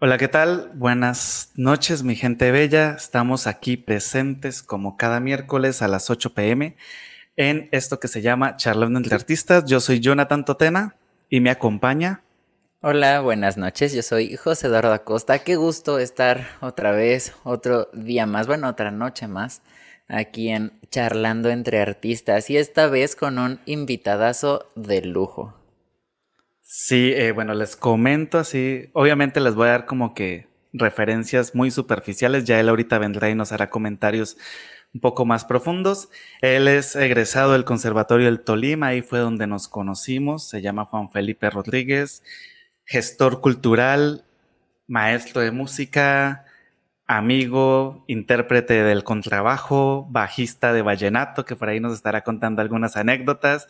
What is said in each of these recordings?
Hola, ¿qué tal? Buenas noches, mi gente bella. Estamos aquí presentes como cada miércoles a las 8 pm en esto que se llama Charlando entre Artistas. Yo soy Jonathan Totena y me acompaña. Hola, buenas noches. Yo soy José Eduardo Acosta. Qué gusto estar otra vez, otro día más, bueno, otra noche más, aquí en Charlando entre Artistas y esta vez con un invitadazo de lujo. Sí, eh, bueno, les comento así. Obviamente les voy a dar como que referencias muy superficiales. Ya él ahorita vendrá y nos hará comentarios un poco más profundos. Él es egresado del Conservatorio del Tolima, ahí fue donde nos conocimos. Se llama Juan Felipe Rodríguez, gestor cultural, maestro de música, amigo, intérprete del contrabajo, bajista de vallenato, que por ahí nos estará contando algunas anécdotas.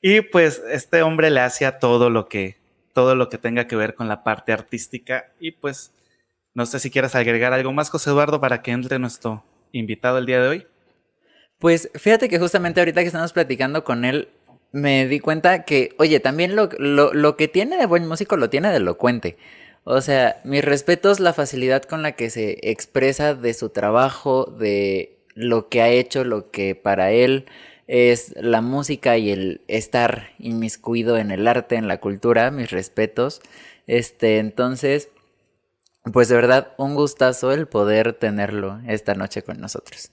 Y pues este hombre le hacía todo lo que, todo lo que tenga que ver con la parte artística. Y pues, no sé si quieras agregar algo más, José Eduardo, para que entre nuestro invitado el día de hoy. Pues fíjate que justamente ahorita que estamos platicando con él, me di cuenta que, oye, también lo, lo, lo que tiene de buen músico lo tiene de elocuente. O sea, mis respetos, la facilidad con la que se expresa de su trabajo, de lo que ha hecho, lo que para él es la música y el estar inmiscuido en el arte, en la cultura, mis respetos. Este, entonces, pues de verdad, un gustazo el poder tenerlo esta noche con nosotros.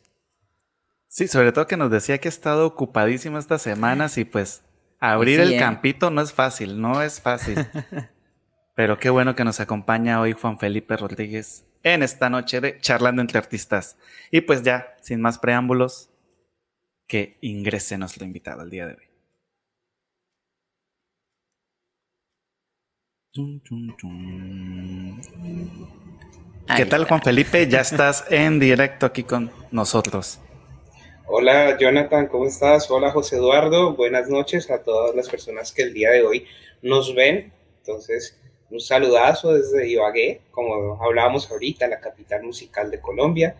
Sí, sobre todo que nos decía que ha estado ocupadísimo estas semanas y pues abrir el ¿eh? campito no es fácil, no es fácil. Pero qué bueno que nos acompaña hoy Juan Felipe Rodríguez en esta noche de charlando entre artistas. Y pues ya, sin más preámbulos, que ingrese nuestro invitado el día de hoy. ¿Qué tal Juan Felipe? Ya estás en directo aquí con nosotros. Hola Jonathan, ¿cómo estás? Hola José Eduardo, buenas noches a todas las personas que el día de hoy nos ven. Entonces, un saludazo desde Ibagué, como hablábamos ahorita, la capital musical de Colombia.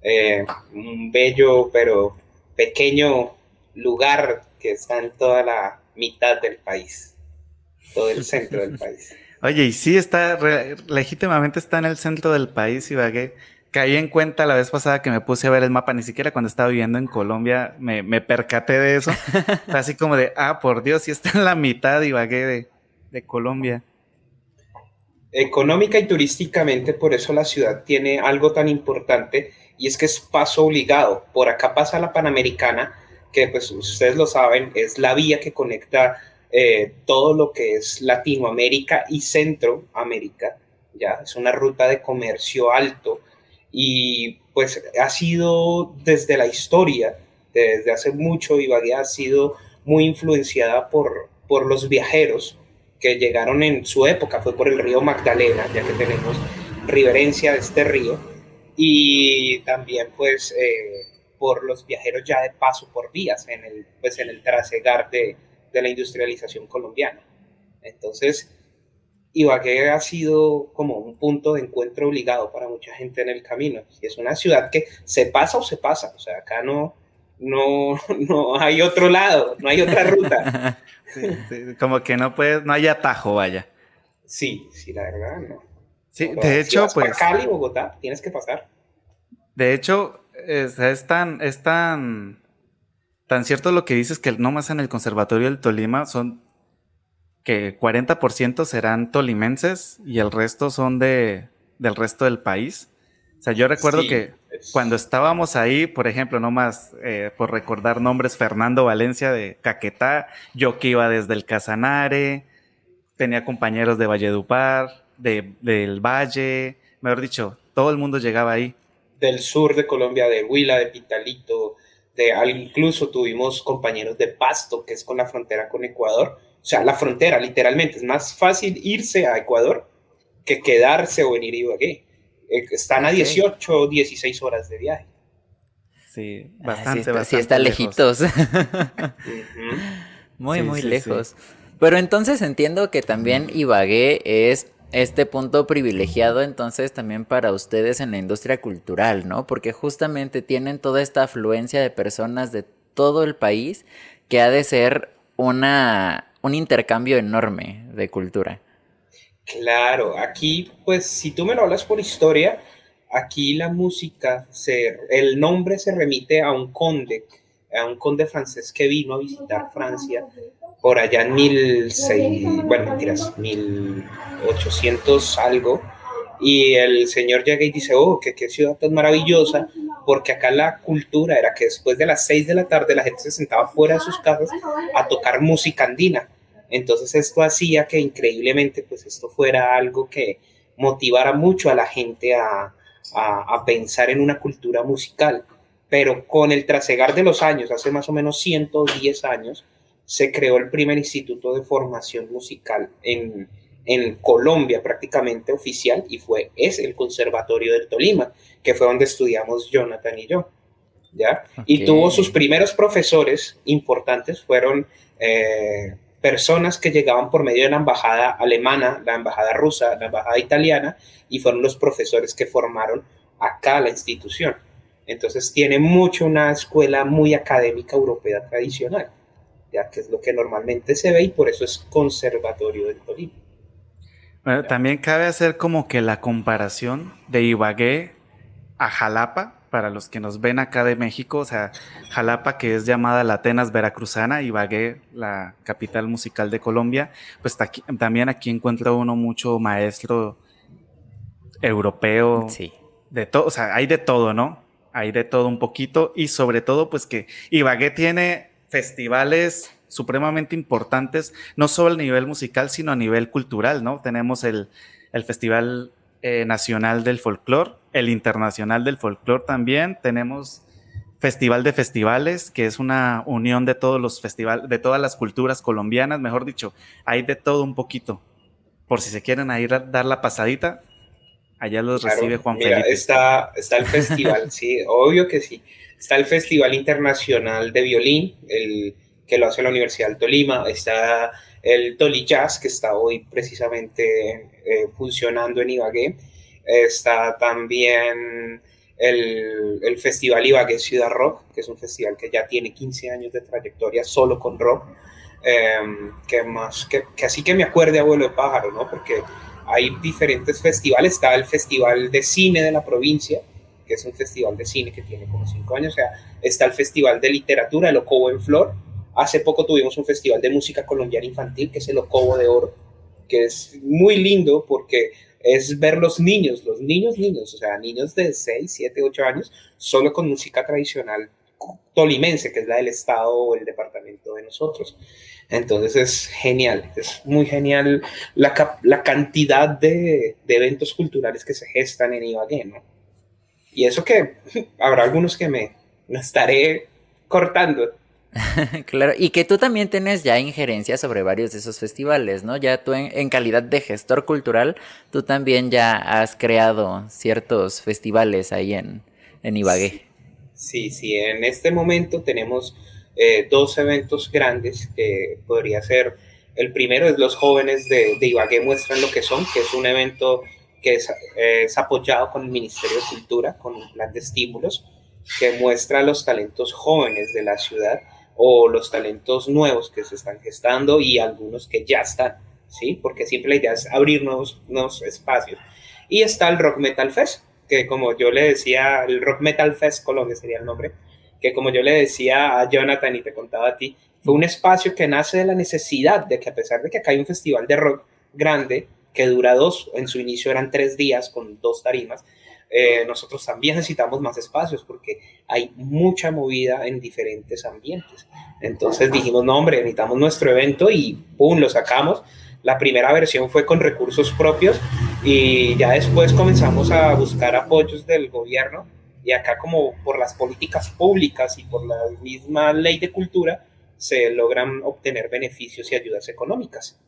Eh, un bello pero pequeño lugar que está en toda la mitad del país, todo el centro del país. Oye, y sí está, legítimamente está en el centro del país, Ibagué. Caí en cuenta la vez pasada que me puse a ver el mapa, ni siquiera cuando estaba viviendo en Colombia me, me percaté de eso. Así como de, ah, por Dios, sí está en la mitad, Ibagué, de, de Colombia. Económica y turísticamente, por eso la ciudad tiene algo tan importante y es que es paso obligado. Por acá pasa la Panamericana, que pues ustedes lo saben, es la vía que conecta eh, todo lo que es Latinoamérica y Centroamérica, ya es una ruta de comercio alto. Y pues ha sido desde la historia, desde hace mucho, Ibagué ha sido muy influenciada por, por los viajeros que llegaron en su época, fue por el río Magdalena, ya que tenemos riverencia de este río, y también pues eh, por los viajeros ya de paso por vías en el, pues, en el trasegar de, de la industrialización colombiana. Entonces, Ibagué ha sido como un punto de encuentro obligado para mucha gente en el camino. Y es una ciudad que se pasa o se pasa. O sea, acá no, no, no hay otro lado, no hay otra ruta. como que no puedes, no hay atajo, vaya. Sí, sí, la verdad, no. Sí, de hecho, pues. Cali, Bogotá, tienes que pasar. De hecho, es, tan, es tan, tan cierto lo que dices que nomás en el Conservatorio del Tolima son que 40% serán tolimenses y el resto son de, del resto del país. O sea, yo recuerdo que cuando estábamos ahí, por ejemplo, nomás eh, por recordar nombres, Fernando Valencia de Caquetá, yo que iba desde el Casanare, tenía compañeros de Valledupar, del Valle, mejor dicho, todo el mundo llegaba ahí. Del sur de Colombia, de Huila, de Pitalito, de incluso tuvimos compañeros de Pasto, que es con la frontera con Ecuador. O sea, la frontera, literalmente, es más fácil irse a Ecuador que quedarse o venir a Ibagué. Eh, están a 18 o 16 horas de viaje. Sí, bastante, sí está, está lejitos. Muy, muy lejos. Pero entonces entiendo que también Ibagué es este punto privilegiado entonces también para ustedes en la industria cultural, ¿no? Porque justamente tienen toda esta afluencia de personas de todo el país que ha de ser una, un intercambio enorme de cultura. Claro, aquí, pues, si tú me lo hablas por historia, aquí la música, se, el nombre se remite a un conde, a un conde francés que vino a visitar Francia por allá en 1600, bueno, mentiras, 1800 algo, y el señor llega y dice, oh, que qué ciudad tan maravillosa, porque acá la cultura era que después de las 6 de la tarde la gente se sentaba fuera de sus casas a tocar música andina. Entonces esto hacía que increíblemente pues esto fuera algo que motivara mucho a la gente a, a, pensar en una cultura musical. Pero con el trasegar de los años, hace más o menos 110 años, se creó el primer instituto de formación musical en, en Colombia prácticamente oficial y fue es el Conservatorio del Tolima, que fue donde estudiamos Jonathan y yo. ¿ya? Y tuvo sus primeros profesores importantes, fueron eh, personas que llegaban por medio de la embajada alemana, la embajada rusa, la embajada italiana, y fueron los profesores que formaron acá la institución. Entonces tiene mucho una escuela muy académica europea tradicional, ya que es lo que normalmente se ve y por eso es Conservatorio del Tolima. también cabe hacer como que la comparación de Ibagué a Jalapa, para los que nos ven acá de México, o sea, Jalapa, que es llamada la Atenas Veracruzana, Ibagué, la capital musical de Colombia, pues también aquí encuentra uno mucho maestro europeo, sí. de todo, o sea, hay de todo, ¿no? Hay de todo un poquito y sobre todo, pues que Ibagué tiene festivales supremamente importantes, no solo a nivel musical, sino a nivel cultural, ¿no? Tenemos el, el Festival eh, Nacional del Folclore, el Internacional del Folclore también. Tenemos Festival de Festivales, que es una unión de todos los festivales, de todas las culturas colombianas, mejor dicho, hay de todo un poquito. Por si se quieren ir a dar la pasadita, allá los recibe Juan Felipe. Está, está el festival, sí, obvio que sí. Está el Festival Internacional de Violín, el que lo hace la Universidad del Tolima. Está el Toli Jazz, que está hoy precisamente eh, funcionando en Ibagué Está también el, el, Festival Ibagué Ciudad Rock, que es un festival que ya tiene 15 años de trayectoria solo con rock. Em, que más, que, que, así que me acuerde Abuelo de Pájaro, ¿no? Porque hay diferentes festivales. Está el Festival de Cine de la provincia, que es un festival de cine que tiene como 5 años. O sea, está el Festival de Literatura, el Ocobo en Flor. Hace poco tuvimos un festival de música colombiana infantil, que es el Ocobo de Oro, que es muy lindo porque es ver los niños, los niños, niños, o sea, niños de 6, 7, 8 años, solo con música tradicional tolimense, que es la del estado o el departamento de nosotros. Entonces es genial, es muy genial la, la cantidad de, de, eventos culturales que se gestan en Ibagué, ¿no? Y eso que habrá algunos que me, me estaré cortando, claro, y que tú también tienes ya injerencia sobre varios de esos festivales, ¿no? Ya tú en, calidad de gestor cultural, tú también ya has creado ciertos festivales ahí en, en Ibagué. Sí, sí, en este momento tenemos eh, dos eventos grandes que podría ser, el primero es los jóvenes de, de Ibagué muestran lo que son, que es un evento que es, apoyado con el Ministerio de Cultura, con un plan de estímulos que muestra los talentos jóvenes de la ciudad o los talentos nuevos que se están gestando y algunos que ya están, ¿sí? Porque siempre la idea es abrir nuevos, nuevos espacios. Y está el Rock Metal Fest, que como yo le decía, el Rock Metal Fest Colombia sería el nombre, que como yo le decía a Jonathan y te contaba a ti, fue un espacio que nace de la necesidad de que a pesar de que acá hay un festival de rock grande, que dura dos, en su inicio eran tres días con dos tarimas, eh, nosotros también necesitamos más espacios porque hay mucha movida en diferentes ambientes. Entonces dijimos, no, hombre, necesitamos nuestro evento y ¡pum! lo sacamos. La primera versión fue con recursos propios y ya después comenzamos a buscar apoyos del gobierno y acá como por las políticas públicas y por la misma ley de cultura se logran obtener beneficios y ayudas económicas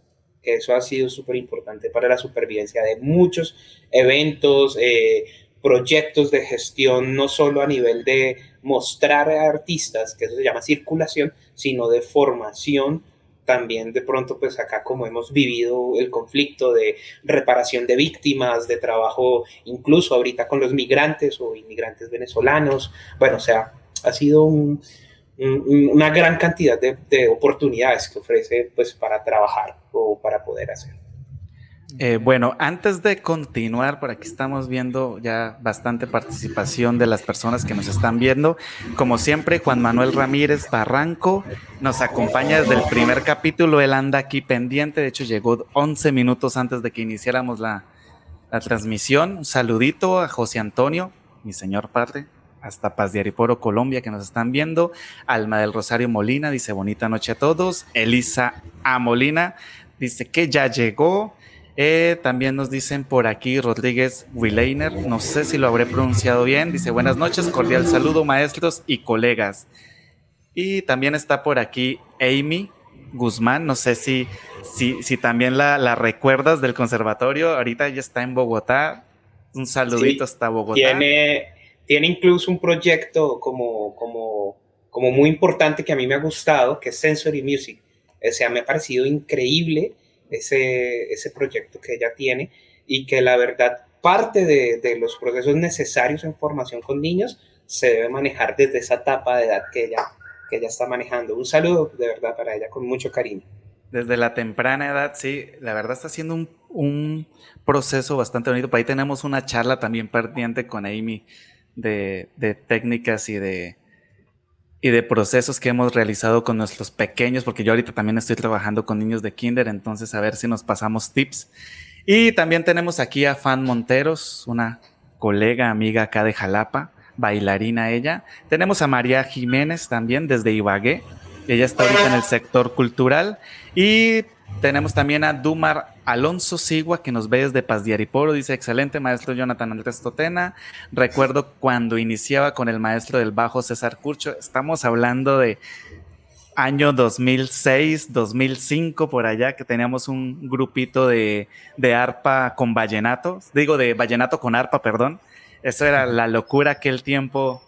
que eso ha sido súper importante para la supervivencia de muchos eventos, eh, proyectos de gestión no solo a nivel de mostrar a artistas, que eso se llama circulación, sino de formación. También de pronto pues acá como hemos vivido el conflicto de reparación de víctimas, de trabajo incluso ahorita con los migrantes o inmigrantes venezolanos, bueno, o sea, ha sido una gran cantidad de, de, oportunidades que ofrece pues para trabajar o para poder hacer. Eh, bueno, antes de continuar, por aquí estamos viendo ya bastante participación de las personas que nos están viendo. Como siempre, Juan Manuel Ramírez Barranco nos acompaña desde el primer capítulo. Él anda aquí pendiente. De hecho, llegó 11 minutos antes de que iniciáramos la, la transmisión. Un saludito a José Antonio, mi señor padre, hasta Paz de Ariporo, Colombia, que nos están viendo. Alma del Rosario Molina dice bonita noche a todos. Elisa A. Molina dice que ya llegó. Eh, también nos dicen por aquí Rodríguez Willeiner, no sé si lo habré pronunciado bien, dice buenas noches, cordial saludo maestros y colegas. Y también está por aquí Amy Guzmán, no sé si, si, si también la, recuerdas del conservatorio, ahorita ya está en Bogotá, un saludito hasta Bogotá. Tiene, tiene incluso un proyecto como, como, como muy importante que a mí me ha gustado, que es Sensory Music. O sea, me ha parecido increíble ese, ese proyecto que ella tiene y que la verdad parte de, de, los procesos necesarios en formación con niños se debe manejar desde esa etapa de edad que ella, que ella está manejando. Un saludo de verdad para ella con mucho cariño. Desde la temprana edad, sí, la verdad está haciendo un, un proceso bastante bonito. Por ahí tenemos una charla también pertinente con Amy de, técnicas y de, y de procesos que hemos realizado con nuestros pequeños, porque yo ahorita también estoy trabajando con niños de kinder, entonces a ver si nos pasamos tips. Y también tenemos aquí a Fan Monteros, una colega, amiga acá de Jalapa, bailarina ella. Tenemos a María Jiménez también desde Ibagué, ella está ahorita en el sector cultural. Y tenemos también a Dumar Alonso Sigua, que nos ve desde Paz de Ariporo. Dice, excelente maestro Jonathan Andrés Totena. Recuerdo cuando iniciaba con el maestro del bajo César Curcho. Estamos hablando de año 2006, 2005, por allá, que teníamos un grupito de, de arpa con vallenato. Digo, de vallenato con arpa, perdón. Eso era la locura aquel tiempo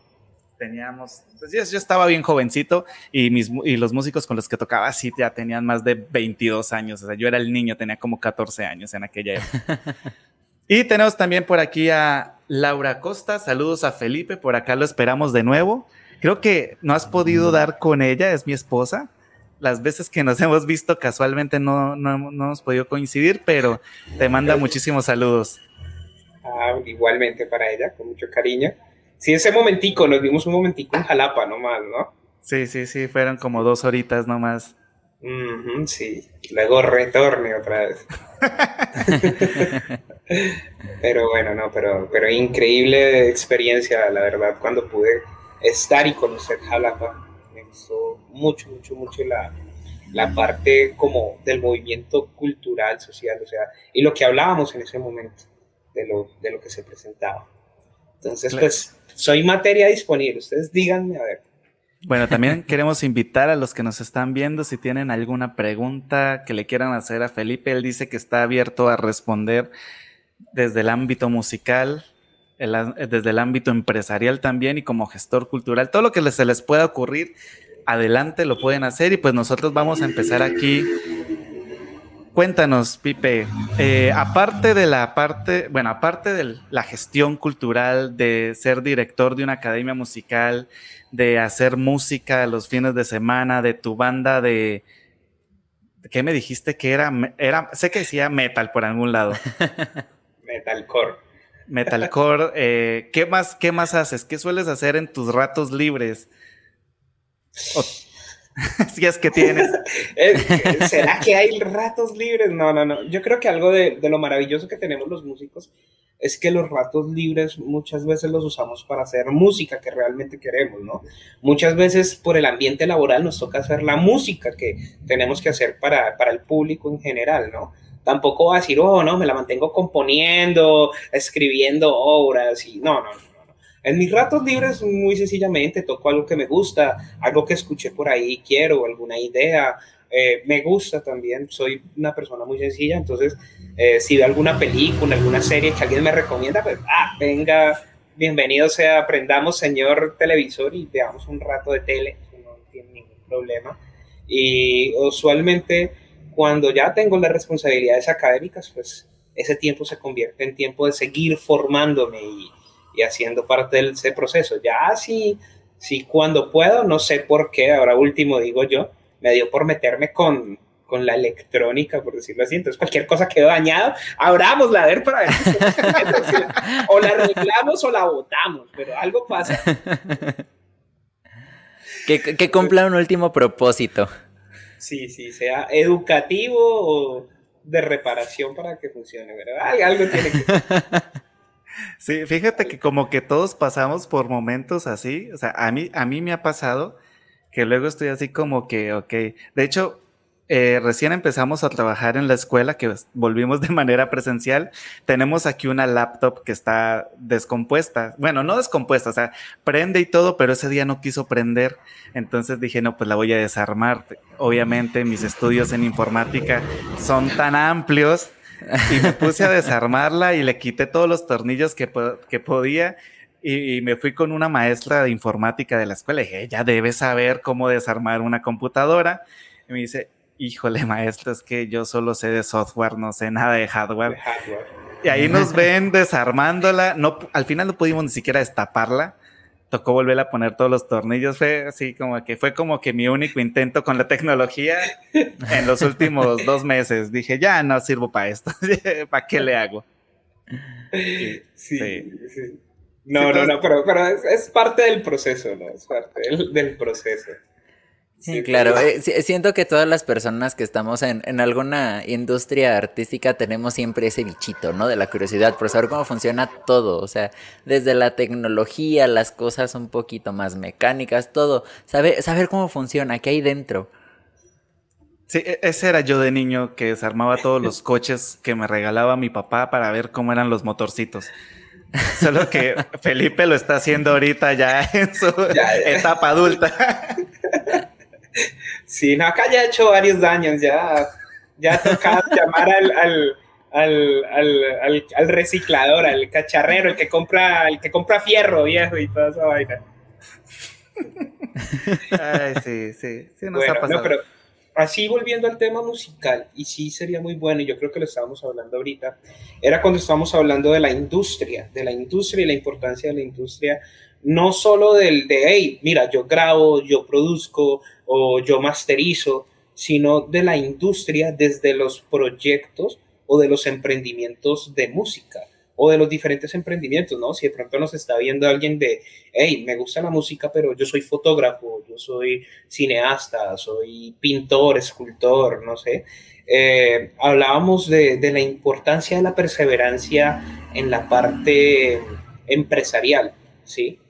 teníamos, pues yo, estaba bien jovencito y, mis, y los músicos con los que tocaba sí ya tenían más de 22 años, o sea, yo era el niño, tenía como 14 años en aquella época. y tenemos también por aquí a Laura Costa, saludos a Felipe, por acá lo esperamos de nuevo. Creo que no has podido dar con ella, es mi esposa. Las veces que nos hemos visto casualmente no, no, no hemos podido coincidir, pero te manda muchísimos saludos. Ah, igualmente para ella, con mucho cariño. Sí, ese momentico, nos dimos un momentico en Jalapa nomás, ¿no? Sí, sí, sí, fueron como dos horitas nomás. sí, luego retorne otra vez. pero bueno, no, pero, pero increíble experiencia, la verdad, cuando pude estar y conocer Jalapa. Me gustó mucho, mucho, mucho la, la parte como del movimiento cultural, social, o sea, y lo que hablábamos en ese momento de lo, de lo que se presentaba. Entonces, pues soy materia disponible. Ustedes díganme, a ver. Bueno, también queremos invitar a los que nos están viendo si tienen alguna pregunta que le quieran hacer a Felipe. Él dice que está abierto a responder desde el ámbito musical, desde el ámbito empresarial también y como gestor cultural. Todo lo que se les pueda ocurrir, adelante lo pueden hacer y pues nosotros vamos a empezar aquí Cuéntanos, Pipe, eh, aparte de la parte, bueno, aparte de la gestión cultural, de ser director de una academia musical, de hacer música los fines de semana, de tu banda de, ¿qué me dijiste que era? Era, sé que decía metal por algún lado. Metalcore. Metalcore. Eh, ¿qué más, qué más haces? ¿Qué sueles hacer en tus ratos libres? si es que tienes. Eh, ¿Será que hay ratos libres? No, no, no. Yo creo que algo de, lo maravilloso que tenemos los músicos es que los ratos libres muchas veces los usamos para hacer música que realmente queremos, ¿no? Muchas veces por el ambiente laboral nos toca hacer la música que tenemos que hacer para, para el público en general, ¿no? Tampoco va a decir, oh, no, me la mantengo componiendo, escribiendo obras y no, no, en mis ratos libres, muy sencillamente, toco algo que me gusta, algo que escuché por ahí, quiero, alguna idea. Eh, me gusta también, soy una persona muy sencilla, entonces eh, si veo alguna película, alguna serie que alguien me recomienda, pues, ah, venga, bienvenido sea, aprendamos señor televisor y veamos un rato de tele, no tiene ningún problema. Y usualmente cuando ya tengo las responsabilidades académicas, pues ese tiempo se convierte en tiempo de seguir formándome y, y haciendo parte de ese proceso. Ya si, si cuando puedo, no sé por qué, ahora último digo yo, me dio por meterme con, con la electrónica, por decirlo así. Entonces, cualquier cosa quedó dañado, abrámosla a ver para ver o la arreglamos o la botamos, pero algo pasa. Que, que cumpla un último propósito. Sí, sí, sea educativo o de reparación para que funcione, ¿verdad? Algo tiene que Sí, fíjate que como que todos pasamos por momentos así, o sea, a mí, a mí me ha pasado que luego estoy así como que, ok, de hecho, eh, recién empezamos a trabajar en la escuela, que volvimos de manera presencial. Tenemos aquí una laptop que está descompuesta. Bueno, no descompuesta, o sea, prende y todo, pero ese día no quiso prender. Entonces dije, no, pues la voy a desarmar. Obviamente mis estudios en informática son tan amplios y me puse a desarmarla y le quité todos los tornillos que, que podía. Y, me fui con una maestra de informática de la escuela y dije, ella debe saber cómo desarmar una computadora. Y me dice, híjole, maestro, es que yo solo sé de software, no sé nada de hardware. Y ahí nos ven desarmándola. No, al final no pudimos ni siquiera destaparla. Tocó volver a poner todos los tornillos. Fue así como que fue como que mi único intento con la tecnología en los últimos dos meses. Dije, ya no sirvo para esto. ¿Para qué le hago? Sí, sí. No, no, no, pero, pero es, parte del proceso, ¿no? Es parte del proceso. Sí, claro. Eh, siento que todas las personas que estamos en, en, alguna industria artística tenemos siempre ese bichito, ¿no? De la curiosidad por saber cómo funciona todo. O sea, desde la tecnología, las cosas un poquito más mecánicas, todo. Saber, saber cómo funciona, qué hay dentro. Sí, e, ese era yo de niño que desarmaba todos los coches que me regalaba mi papá para ver cómo eran los motorcitos. Solo que Felipe lo está haciendo ahorita ya en su etapa adulta. Sí, no, acá ya he hecho varios daños, ya, ya tocado llamar al, al, reciclador, al cacharrero, el que compra, el que compra fierro viejo y toda esa vaina. Ay, sí, sí, sí nos ha pasado. pero así volviendo al tema musical, y sí sería muy bueno, y yo creo que lo estábamos hablando ahorita, era cuando estábamos hablando de la industria, de la industria y la importancia de la industria, no solo del de, hey, mira, yo grabo, yo produzco, o yo masterizo, sino de la industria desde los proyectos o de los emprendimientos de música o de los diferentes emprendimientos, ¿no? Si de pronto nos está viendo alguien de, hey, me gusta la música, pero yo soy fotógrafo, yo soy cineasta, soy pintor, escultor, no sé. Eh, hablábamos de, de la importancia de la perseverancia en la parte empresarial, ¿sí?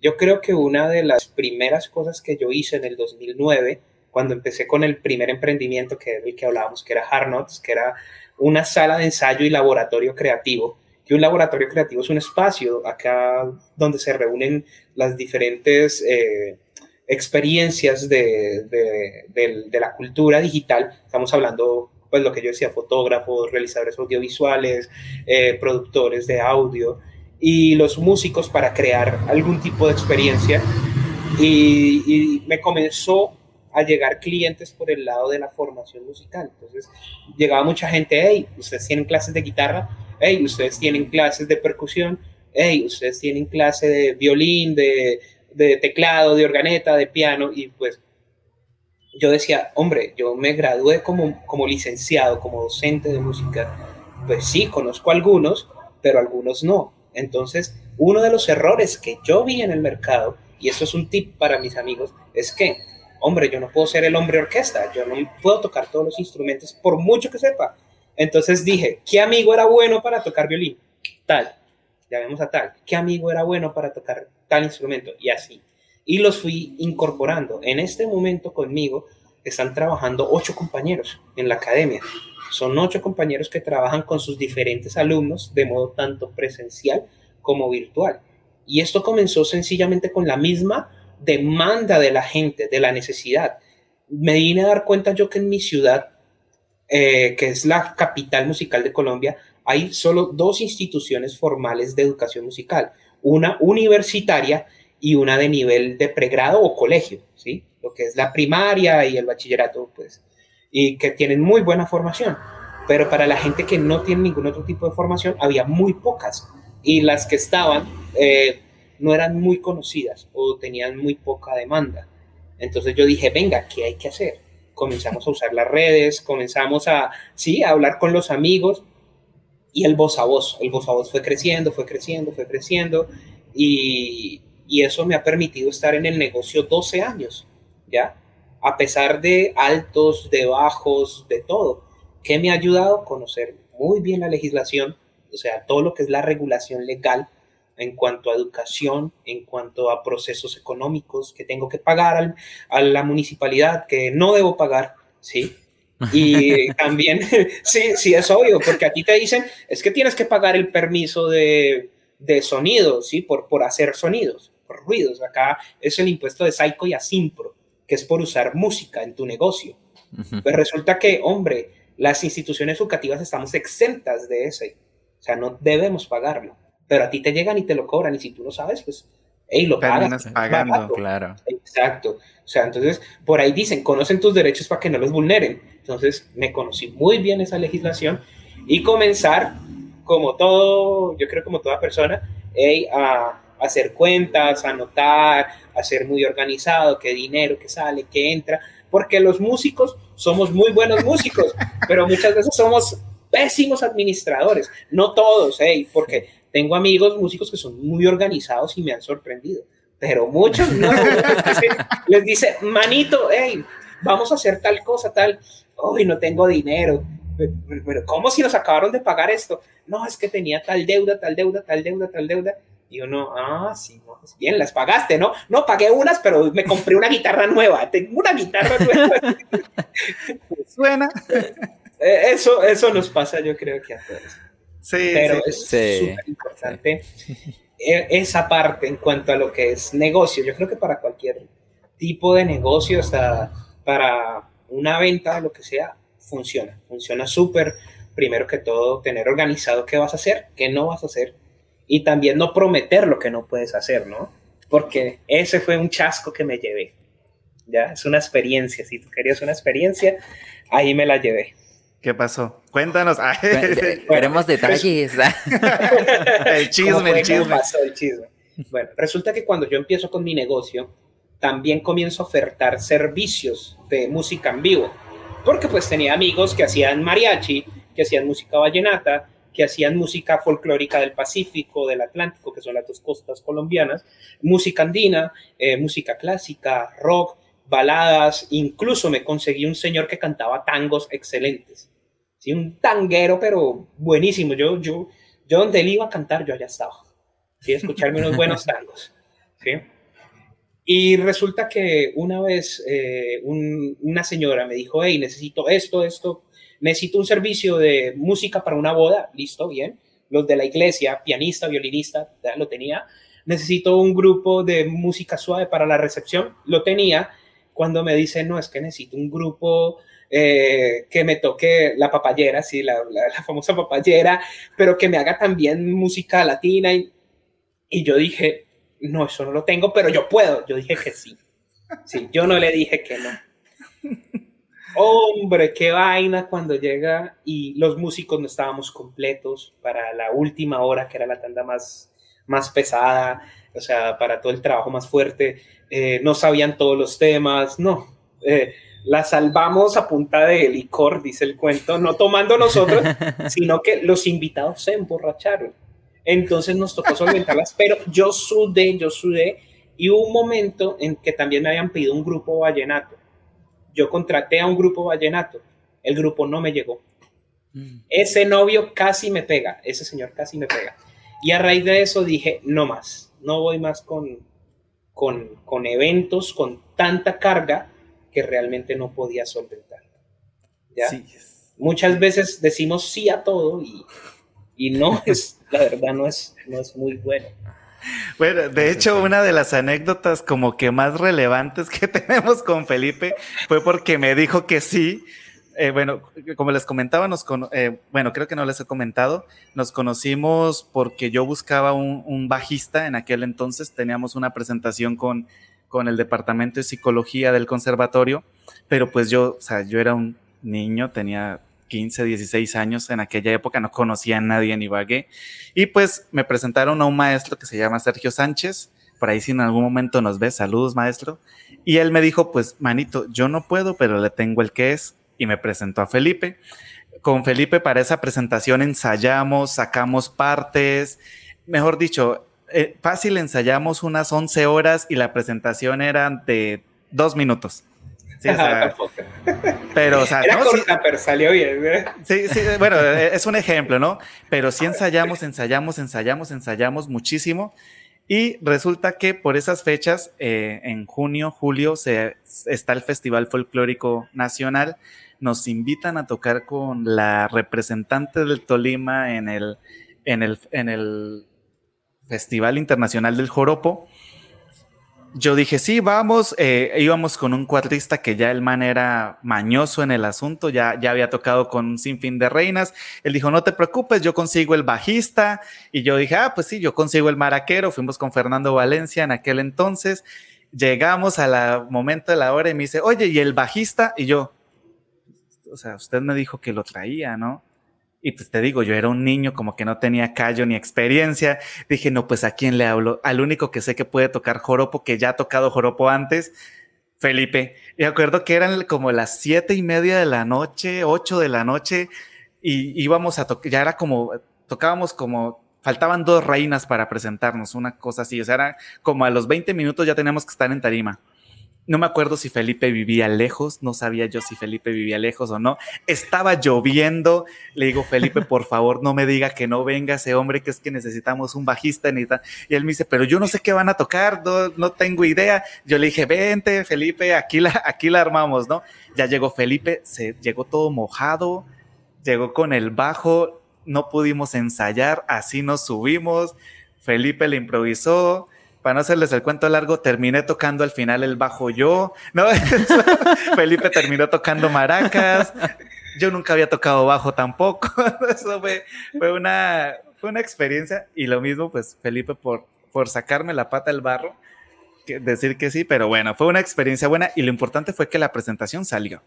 Yo creo que una de las primeras cosas que yo hice en el 2009, cuando empecé con el primer emprendimiento que el que hablábamos, que era Hard que era una sala de ensayo y laboratorio creativo, que un laboratorio creativo es un espacio acá donde se reúnen las diferentes eh, experiencias de, de, la cultura digital. Estamos hablando, pues lo que yo decía, fotógrafos, realizadores audiovisuales, eh, productores de audio, y los músicos para crear algún tipo de experiencia. Y, me comenzó a llegar clientes por el lado de la formación musical. Entonces llegaba mucha gente, hey, ustedes tienen clases de guitarra, hey, ustedes tienen clases de percusión, hey, ustedes tienen clase de violín, de, de teclado, de organeta, de piano, y pues yo decía, hombre, yo me gradué como, como licenciado, como docente de música, pues sí, conozco algunos, pero algunos no. Entonces, uno de los errores que yo vi en el mercado, y eso es un tip para mis amigos, es que, hombre, yo no puedo ser el hombre orquesta, yo no puedo tocar todos los instrumentos por mucho que sepa. Entonces dije, ¿qué amigo era bueno para tocar violín? Tal, ya vemos a tal. ¿Qué amigo era bueno para tocar tal instrumento? Y así. Y los fui incorporando. En este momento conmigo están trabajando ocho compañeros en la academia. Son ocho compañeros que trabajan con sus diferentes alumnos de modo tanto presencial como virtual. Y esto comenzó sencillamente con la misma demanda de la gente, de la necesidad. Me vine a dar cuenta yo que en mi ciudad, eh, que es la capital musical de Colombia, hay solo dos instituciones formales de educación musical, una universitaria y una de nivel de pregrado o colegio, ¿sí? Lo que es la primaria y el bachillerato, pues y que tienen muy buena formación. Pero para la gente que no tiene ningún otro tipo de formación, había muy pocas. Y las que estaban eh, no eran muy conocidas o tenían muy poca demanda. Entonces yo dije, venga, ¿qué hay que hacer? comenzamos a usar las redes, comenzamos a, sí, a hablar con los amigos y el voz a voz, el voz a voz fue creciendo, fue creciendo, fue creciendo y, y eso me ha permitido estar en el negocio 12 años, ¿ya? A pesar de altos, de bajos, de todo, que me ha ayudado a conocer muy bien la legislación, o sea, todo lo que es la regulación legal en cuanto a educación, en cuanto a procesos económicos que tengo que pagar a la municipalidad, que no debo pagar, ¿sí? Y también, sí, sí, es obvio, porque aquí te dicen, es que tienes que pagar el permiso de, de sonido, ¿sí? Por, por hacer sonidos, por ruidos. Acá es el impuesto de Saico y Asimpro, que es por usar música en tu negocio. Pues resulta que, hombre, las instituciones educativas estamos exentas de ese. O sea, no debemos pagarlo pero a ti te llegan y te lo cobran y si tú no sabes, pues, hey, lo pagas. pagando, claro. Exacto. O sea, entonces, por ahí dicen, conocen tus derechos para que no los vulneren. Entonces, me conocí muy bien esa legislación y comenzar, como todo, yo creo como toda persona, hey, a, hacer cuentas, anotar, a ser muy organizado, qué dinero, qué sale, qué entra, porque los músicos somos muy buenos músicos, pero muchas veces somos pésimos administradores, no todos, hey, porque tengo amigos músicos que son muy organizados y me han sorprendido, pero muchos no. les, dice, manito, hey, vamos a hacer tal cosa, tal. Hoy no tengo dinero. Pero, ¿cómo si nos acabaron de pagar esto? No, es que tenía tal deuda, tal deuda, tal deuda, tal deuda. Y uno, ah, sí, pues bien, las pagaste, ¿no? No, pagué unas, pero me compré una guitarra nueva. Tengo una guitarra nueva. Suena. Eh, eso, eso nos pasa, yo creo que a todos. Sí, pero es súper importante e, esa parte en cuanto a lo que es negocio. Yo creo que para cualquier tipo de negocio, hasta para una venta, lo que sea, funciona. Funciona súper. Primero que todo, tener organizado qué vas a hacer, qué no vas a hacer. Y también no prometer lo que no puedes hacer, ¿no? Porque ese fue un chasco que me llevé. Ya, es una experiencia. Si tú querías una experiencia, ahí me la llevé. ¿Qué pasó? Cuéntanos. Queremos detalles. el chisme, el chisme. Pasó el chisme. Bueno, resulta que cuando yo empiezo con mi negocio, también comienzo a ofertar servicios de música en vivo. Porque pues tenía amigos que hacían mariachi, que hacían música vallenata, que hacían música folclórica del Pacífico, del Atlántico, que son las dos costas colombianas, música andina, eh, música clásica, rock, baladas, incluso me conseguí un señor que cantaba tangos excelentes. ¿sí? Un tanguero, pero buenísimo. Yo, yo, yo donde él iba a cantar, yo allá estaba. ¿sí? Escucharme unos buenos tangos. ¿sí? Y resulta que una vez eh, una señora me dijo, hey, necesito esto, esto, necesito un servicio de música para una boda. Listo, bien. Los de la iglesia, pianista, violinista, lo tenía. Necesito un grupo de música suave para la recepción. Lo tenía. Cuando me dice, no, es que necesito un grupo eh, que me toque la papayera, sí, la, famosa papayera, pero que me haga también música latina. Y, y, yo dije, no, eso no lo tengo, pero yo puedo. Yo dije que sí. Sí, yo no le dije que no. Hombre, qué vaina cuando llega y los músicos no estábamos completos para la última hora, que era la tanda más, más pesada, o sea, para todo el trabajo más fuerte. Eh, no sabían todos los temas, no. Eh, la salvamos a punta de licor, dice el cuento, no tomando nosotros, sino que los invitados se emborracharon. Entonces nos tocó solventarlas, pero yo sudé, yo sudé, y hubo un momento en que también me habían pedido un grupo vallenato. Yo contraté a un grupo vallenato, el grupo no me llegó. Mm. Ese novio casi me pega, ese señor casi me pega. Y a raíz de eso dije, no más, no voy más con, con, con eventos con tanta carga que realmente no podía solventar. ¿ya? Muchas veces decimos sí a todo y, y no es, la verdad no es, no es muy bueno. Bueno, de hecho, una de las anécdotas como que más relevantes que tenemos con Felipe fue porque me dijo que sí. Eh, bueno, como les comentaba, nos eh, bueno, creo que no les he comentado, nos conocimos porque yo buscaba un, un, bajista en aquel entonces, teníamos una presentación con con el departamento de psicología del conservatorio, pero pues yo, o sea, yo era un niño, tenía 15, 16 años en aquella época, no conocía a nadie en Ibagué, y pues me presentaron a un maestro que se llama Sergio Sánchez, por ahí si en algún momento nos ve, saludos maestro, Y él me dijo, pues, manito, yo no puedo, pero le tengo el que es. Y me presentó a Felipe. Con Felipe para esa presentación ensayamos, sacamos partes. Mejor dicho, eh, fácil ensayamos unas 11 horas y la presentación era de dos minutos. Sí, o sea, pero, o sea, Era no, corta, sí, pero salió bien. sí, sí, bueno, eh, es un ejemplo, ¿no? Pero sí ensayamos, ensayamos, ensayamos, ensayamos muchísimo. Y resulta que por esas fechas, eh, en junio, julio, se, está el Festival Folclórico Nacional. Nos invitan a tocar con la representante del Tolima en el, en el, en el Festival Internacional del Joropo. Yo dije, sí, vamos. eh, íbamos con un cuatrista que ya el man era mañoso en el asunto, ya, ya había tocado con un sinfín de reinas. Él dijo, no te preocupes, yo consigo el bajista. Y yo dije, ah, pues sí, yo consigo el maraquero. Fuimos con Fernando Valencia en aquel entonces. Llegamos al momento de la hora y me dice, oye, ¿y el bajista? Y yo, o sea, usted me dijo que lo traía, ¿no? Y pues te digo, yo era un niño como que no tenía callo ni experiencia. Dije, no, pues a quién le hablo? Al único que sé que puede tocar joropo, que ya ha tocado joropo antes, Felipe. Y acuerdo que eran como las siete y media de la noche, ocho de la noche, y íbamos a tocar, ya era como, tocábamos como, faltaban dos reinas para presentarnos, una cosa así. O sea, era como a los 20 minutos ya teníamos que estar en tarima. No me acuerdo si Felipe vivía lejos, no sabía yo si Felipe vivía lejos o no. Estaba lloviendo. Le digo, Felipe, por favor, no me diga que no venga ese hombre, que es que necesitamos un bajista. Necesita... Y él me dice, pero yo no sé qué van a tocar, no, no tengo idea. Yo le dije, vente, Felipe, aquí la, aquí la armamos, ¿no? Ya llegó Felipe, se llegó todo mojado, llegó con el bajo, no pudimos ensayar, así nos subimos. Felipe le improvisó para no hacerles el cuento largo, terminé tocando al final el bajo yo, ¿no? Felipe terminó tocando maracas, yo nunca había tocado bajo tampoco, eso fue, fue, una, fue una experiencia y lo mismo pues Felipe por, por sacarme la pata del barro, decir que sí, pero bueno, fue una experiencia buena y lo importante fue que la presentación salió.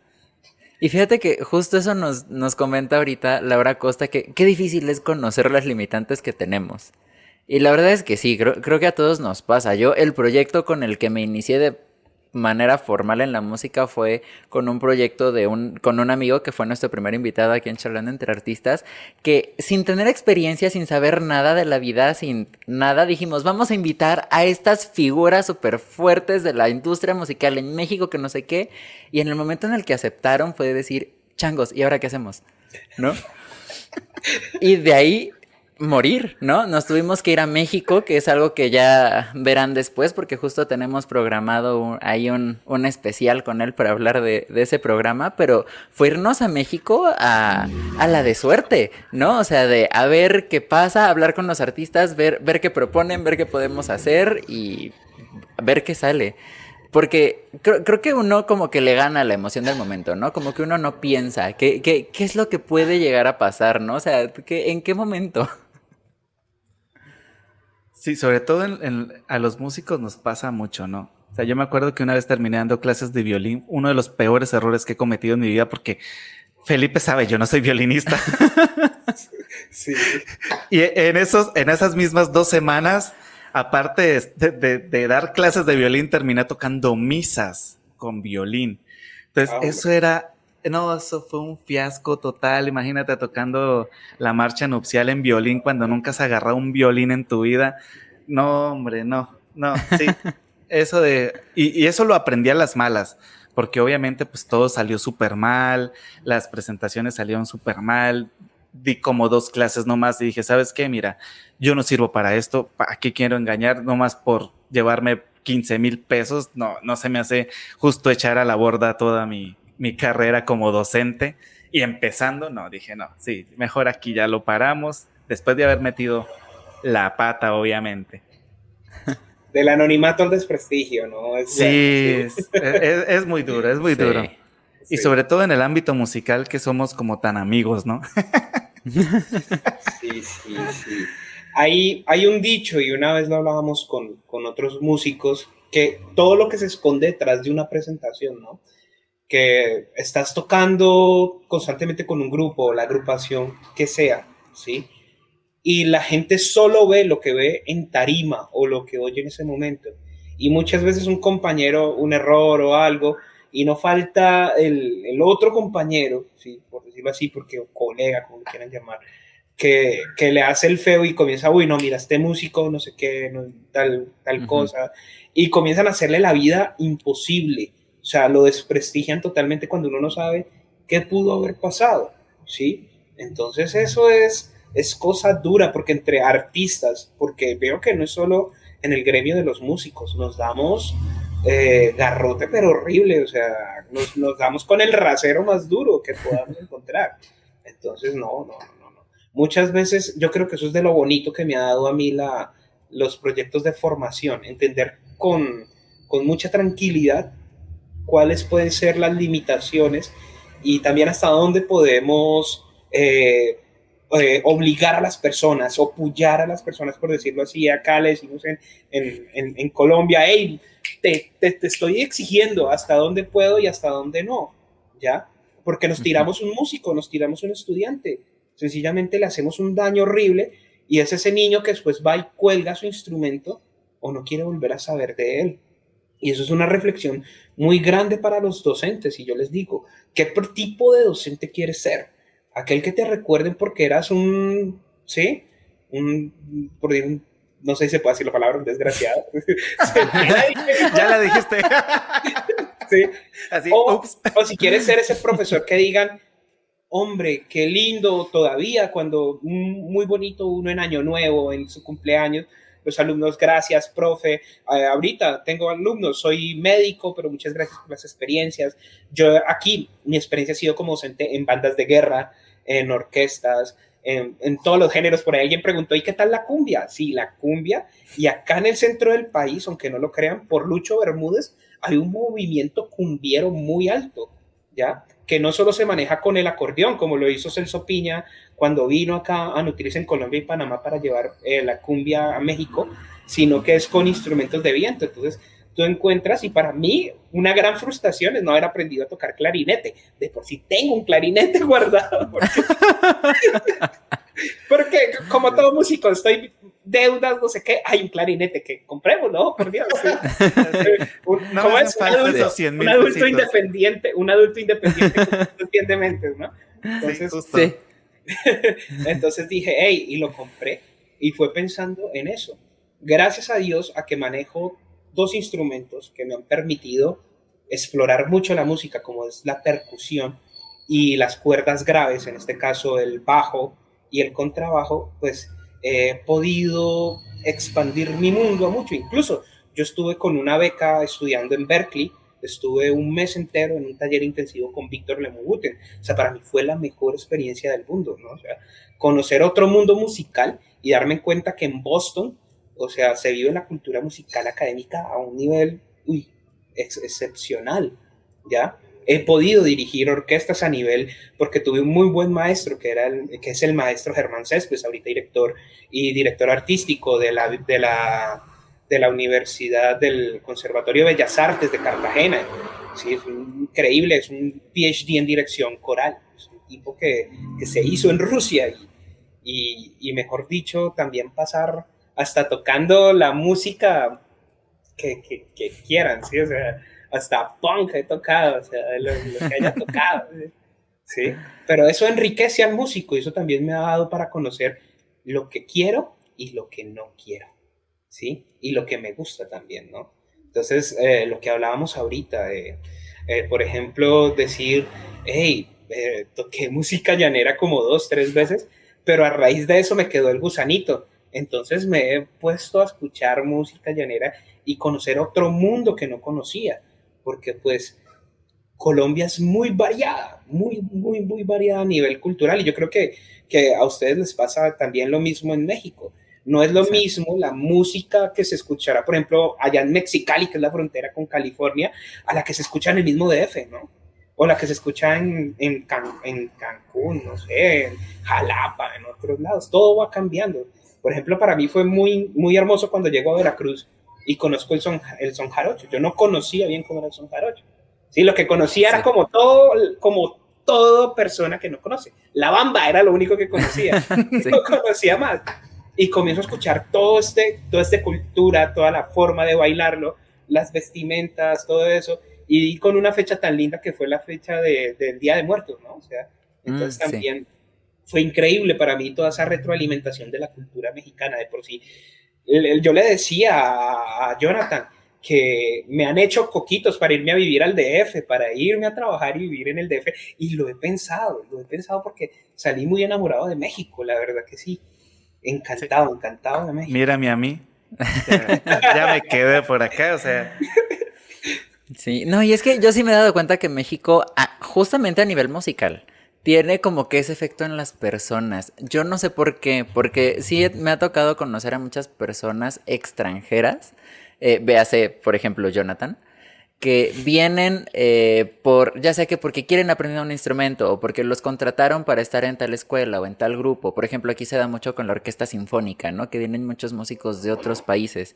Y fíjate que justo eso nos, nos comenta ahorita Laura Costa, que qué difícil es conocer las limitantes que tenemos. Y la verdad es que sí, creo, creo, que a todos nos pasa. Yo el proyecto con el que me inicié de manera formal en la música fue con un proyecto de un con un amigo que fue nuestro primer invitado aquí en Charlando entre Artistas, que sin tener experiencia, sin saber nada de la vida, sin nada, dijimos, vamos a invitar a estas figuras súper fuertes de la industria musical en México que no sé qué, y en el momento en el que aceptaron fue decir, changos, ¿y ahora qué hacemos? ¿No? Y de ahí morir, ¿no? Nos tuvimos que ir a México, que es algo que ya verán después, porque justo tenemos programado un, ahí un, un, especial con él para hablar de, ese programa, pero fue irnos a México a, a, la de suerte, ¿no? O sea, de a ver qué pasa, hablar con los artistas, ver, ver qué proponen, ver qué podemos hacer y ver qué sale. Porque creo, creo, que uno como que le gana la emoción del momento, ¿no? Como que uno no piensa qué, qué, qué es lo que puede llegar a pasar, ¿no? O sea, ¿qué, ¿en qué momento? Sí, sobre todo en, en, a los músicos nos pasa mucho, ¿no? O sea, yo me acuerdo que una vez terminé dando clases de violín, uno de los peores errores que he cometido en mi vida porque Felipe sabe, yo no soy violinista. sí. Y en, esos, en esas mismas dos semanas, aparte de, de, de, dar clases de violín, terminé tocando misas con violín. Entonces, ah, eso era, no, eso fue un fiasco total. Imagínate tocando la marcha nupcial en violín cuando nunca has agarrado un violín en tu vida. No, hombre, no, no, sí. eso de, y, y eso lo aprendí a las malas porque obviamente pues todo salió súper mal, las presentaciones salieron súper mal, di como dos clases nomás y dije, ¿sabes qué? Mira, yo no sirvo para esto, ¿para qué quiero engañar? Nomás por llevarme 15 mil pesos, no, no se me hace justo echar a la borda toda mi, mi carrera como docente. Y empezando, no, dije, no, sí, mejor aquí ya lo paramos, después de haber metido la pata, obviamente del anonimato al desprestigio, ¿no? Es sí, es, es, es, muy duro, es muy sí, duro. Y sí. sobre todo en el ámbito musical que somos como tan amigos, ¿no? sí, sí, sí. Hay, hay un dicho, y una vez lo hablábamos con, con otros músicos, que todo lo que se esconde detrás de una presentación, ¿no? Que estás tocando constantemente con un grupo, la agrupación que sea, ¿sí? y la gente solo ve lo que ve en tarima o lo que oye en ese momento. y muchas veces un compañero, un error o algo, y no falta el, el otro compañero, ¿sí? por decirlo así, porque o colega, como quieran llamar, que, que, le hace el feo y comienza, uy, no, mira, este músico, no sé qué, tal, tal cosa, y comienzan a hacerle la vida imposible, o sea, lo desprestigian totalmente cuando uno no sabe qué pudo haber pasado, ¿sí? Entonces eso es, es cosa dura, porque entre artistas, porque veo que no es solo en el gremio de los músicos, nos damos eh, garrote, pero horrible, o sea, nos, nos, damos con el rasero más duro que podamos encontrar. Entonces, no, no, no, no. Muchas veces yo creo que eso es de lo bonito que me ha dado a mí la, los proyectos de formación, entender con, con mucha tranquilidad cuáles pueden ser las limitaciones y también hasta dónde podemos eh, eh, obligar a las personas o pullar a las personas, por decirlo así. Acá le decimos en, en, en Colombia, hey, te, estoy exigiendo hasta dónde puedo y hasta dónde no, ¿ya? Porque nos tiramos un músico, nos tiramos un estudiante, sencillamente le hacemos un daño horrible y es ese niño que después va y cuelga su instrumento o no quiere volver a saber de él. Y eso es una reflexión muy grande para los docentes. Y yo les digo, ¿qué tipo de docente quieres ser? Aquel que te recuerden porque eras un, ¿sí? Un, por un no sé si se puede decir la palabra, desgraciado. ya la dijiste. sí. Así, o, o, si quieres ser ese profesor que digan, hombre, qué lindo todavía cuando muy bonito uno en Año Nuevo, en su cumpleaños, los alumnos, gracias, profe. Eh, ahorita tengo alumnos, soy médico, pero muchas gracias por las experiencias. Yo aquí, mi experiencia ha sido como docente en bandas de guerra, en orquestas, en, todos los géneros. Por ahí alguien preguntó, ¿y qué tal la cumbia? Sí, la cumbia. Y acá en el centro del país, aunque no lo crean, por Lucho Bermúdez, hay un movimiento cumbiero muy alto, ¿ya? Que no solo se maneja con el acordeón, como lo hizo Celso Piña cuando vino acá a nutrirse en Colombia y Panamá para llevar eh, la cumbia a México, sino que es con instrumentos de viento. Entonces, tú encuentras, y para mí una gran frustración es no haber aprendido a tocar clarinete. De por sí tengo un clarinete guardado. Porque, como todo músico, estoy deudas, no sé qué, hay un clarinete que compremos, ¿no? Por Dios. Un, ¿Cómo es? Un adulto, un adulto independiente, un adulto independiente, independientemente, ¿no? Entonces, sí, entonces dije, hey, y lo compré, y fue pensando en eso. Gracias a Dios a que manejo dos instrumentos que me han permitido explorar mucho la música, como es la percusión y las cuerdas graves, en este caso el bajo y el contrabajo, pues he podido expandir mi mundo mucho. Incluso yo estuve con una beca estudiando en Berkeley, estuve un mes entero en un taller intensivo con Víctor Lemuguten. O sea, para mí fue la mejor experiencia del mundo, ¿no? O sea, conocer otro mundo musical y darme cuenta que en Boston o sea, se vive la cultura musical académica a un nivel excepcional, ¿ya? He podido dirigir orquestas a nivel, porque tuve un muy buen maestro, que, era el, que es el maestro Germán Céspedes, ahorita director y director artístico de la, de la, de la Universidad del Conservatorio de Bellas Artes de Cartagena. Sí, es increíble, es un PhD en dirección coral, es un tipo que, que se hizo en Rusia y, y, y mejor dicho, también pasar hasta tocando la música que, que, quieran, ¿sí? O sea, hasta punk he tocado, o sea, lo, que haya tocado, ¿sí? Pero eso enriquece al músico y eso también me ha dado para conocer lo que quiero y lo que no quiero, ¿sí? Y lo que me gusta también, ¿no? Entonces, eh, lo que hablábamos ahorita, eh, por ejemplo, decir, hey, eh, toqué música llanera como dos, tres veces, pero a raíz de eso me quedó el gusanito entonces me he puesto a escuchar música llanera y conocer otro mundo que no conocía, porque pues Colombia es muy variada, muy, muy, muy variada a nivel cultural y yo creo que, que a ustedes les pasa también lo mismo en México. No es lo mismo la música que se escuchará, por ejemplo, allá en Mexicali, que es la frontera con California, a la que se escucha en el mismo DF, ¿no? O la que se escucha en, en, en Cancún, no sé, en Jalapa, en otros lados. Todo va cambiando. Por ejemplo, para mí fue muy, muy hermoso cuando llego a Veracruz y conozco el son, el son jarocho. Yo no conocía bien cómo era el son jarocho. Sí, lo que conocía era como todo, como toda persona que no conoce. La bamba era lo único que conocía. No conocía más. Y comienzo a escuchar todo este, toda esta cultura, toda la forma de bailarlo, las vestimentas, todo eso, y con una fecha tan linda que fue la fecha del Día de Muertos, ¿no? O sea, entonces mm, también fue increíble para mí toda esa retroalimentación de la cultura mexicana de por sí. Yo le decía a Jonathan que me han hecho coquitos para irme a vivir al DF, para irme a trabajar y vivir en el DF, y lo he pensado, lo he pensado porque salí muy enamorado de México, la verdad que sí. Encantado, encantado de México. Mírame a mí. Ya, me quedé por acá, o sea. Sí, no, y es que yo sí me he dado cuenta que México, justamente a nivel musical, tiene como que ese efecto en las personas. Yo no sé por qué, porque sí me ha tocado conocer a muchas personas extranjeras, eh, véase, por ejemplo, Jonathan, que vienen eh, por, ya sea que porque quieren aprender un instrumento o porque los contrataron para estar en tal escuela o en tal grupo. Por ejemplo, aquí se da mucho con la orquesta sinfónica, ¿no? Que vienen muchos músicos de otros países.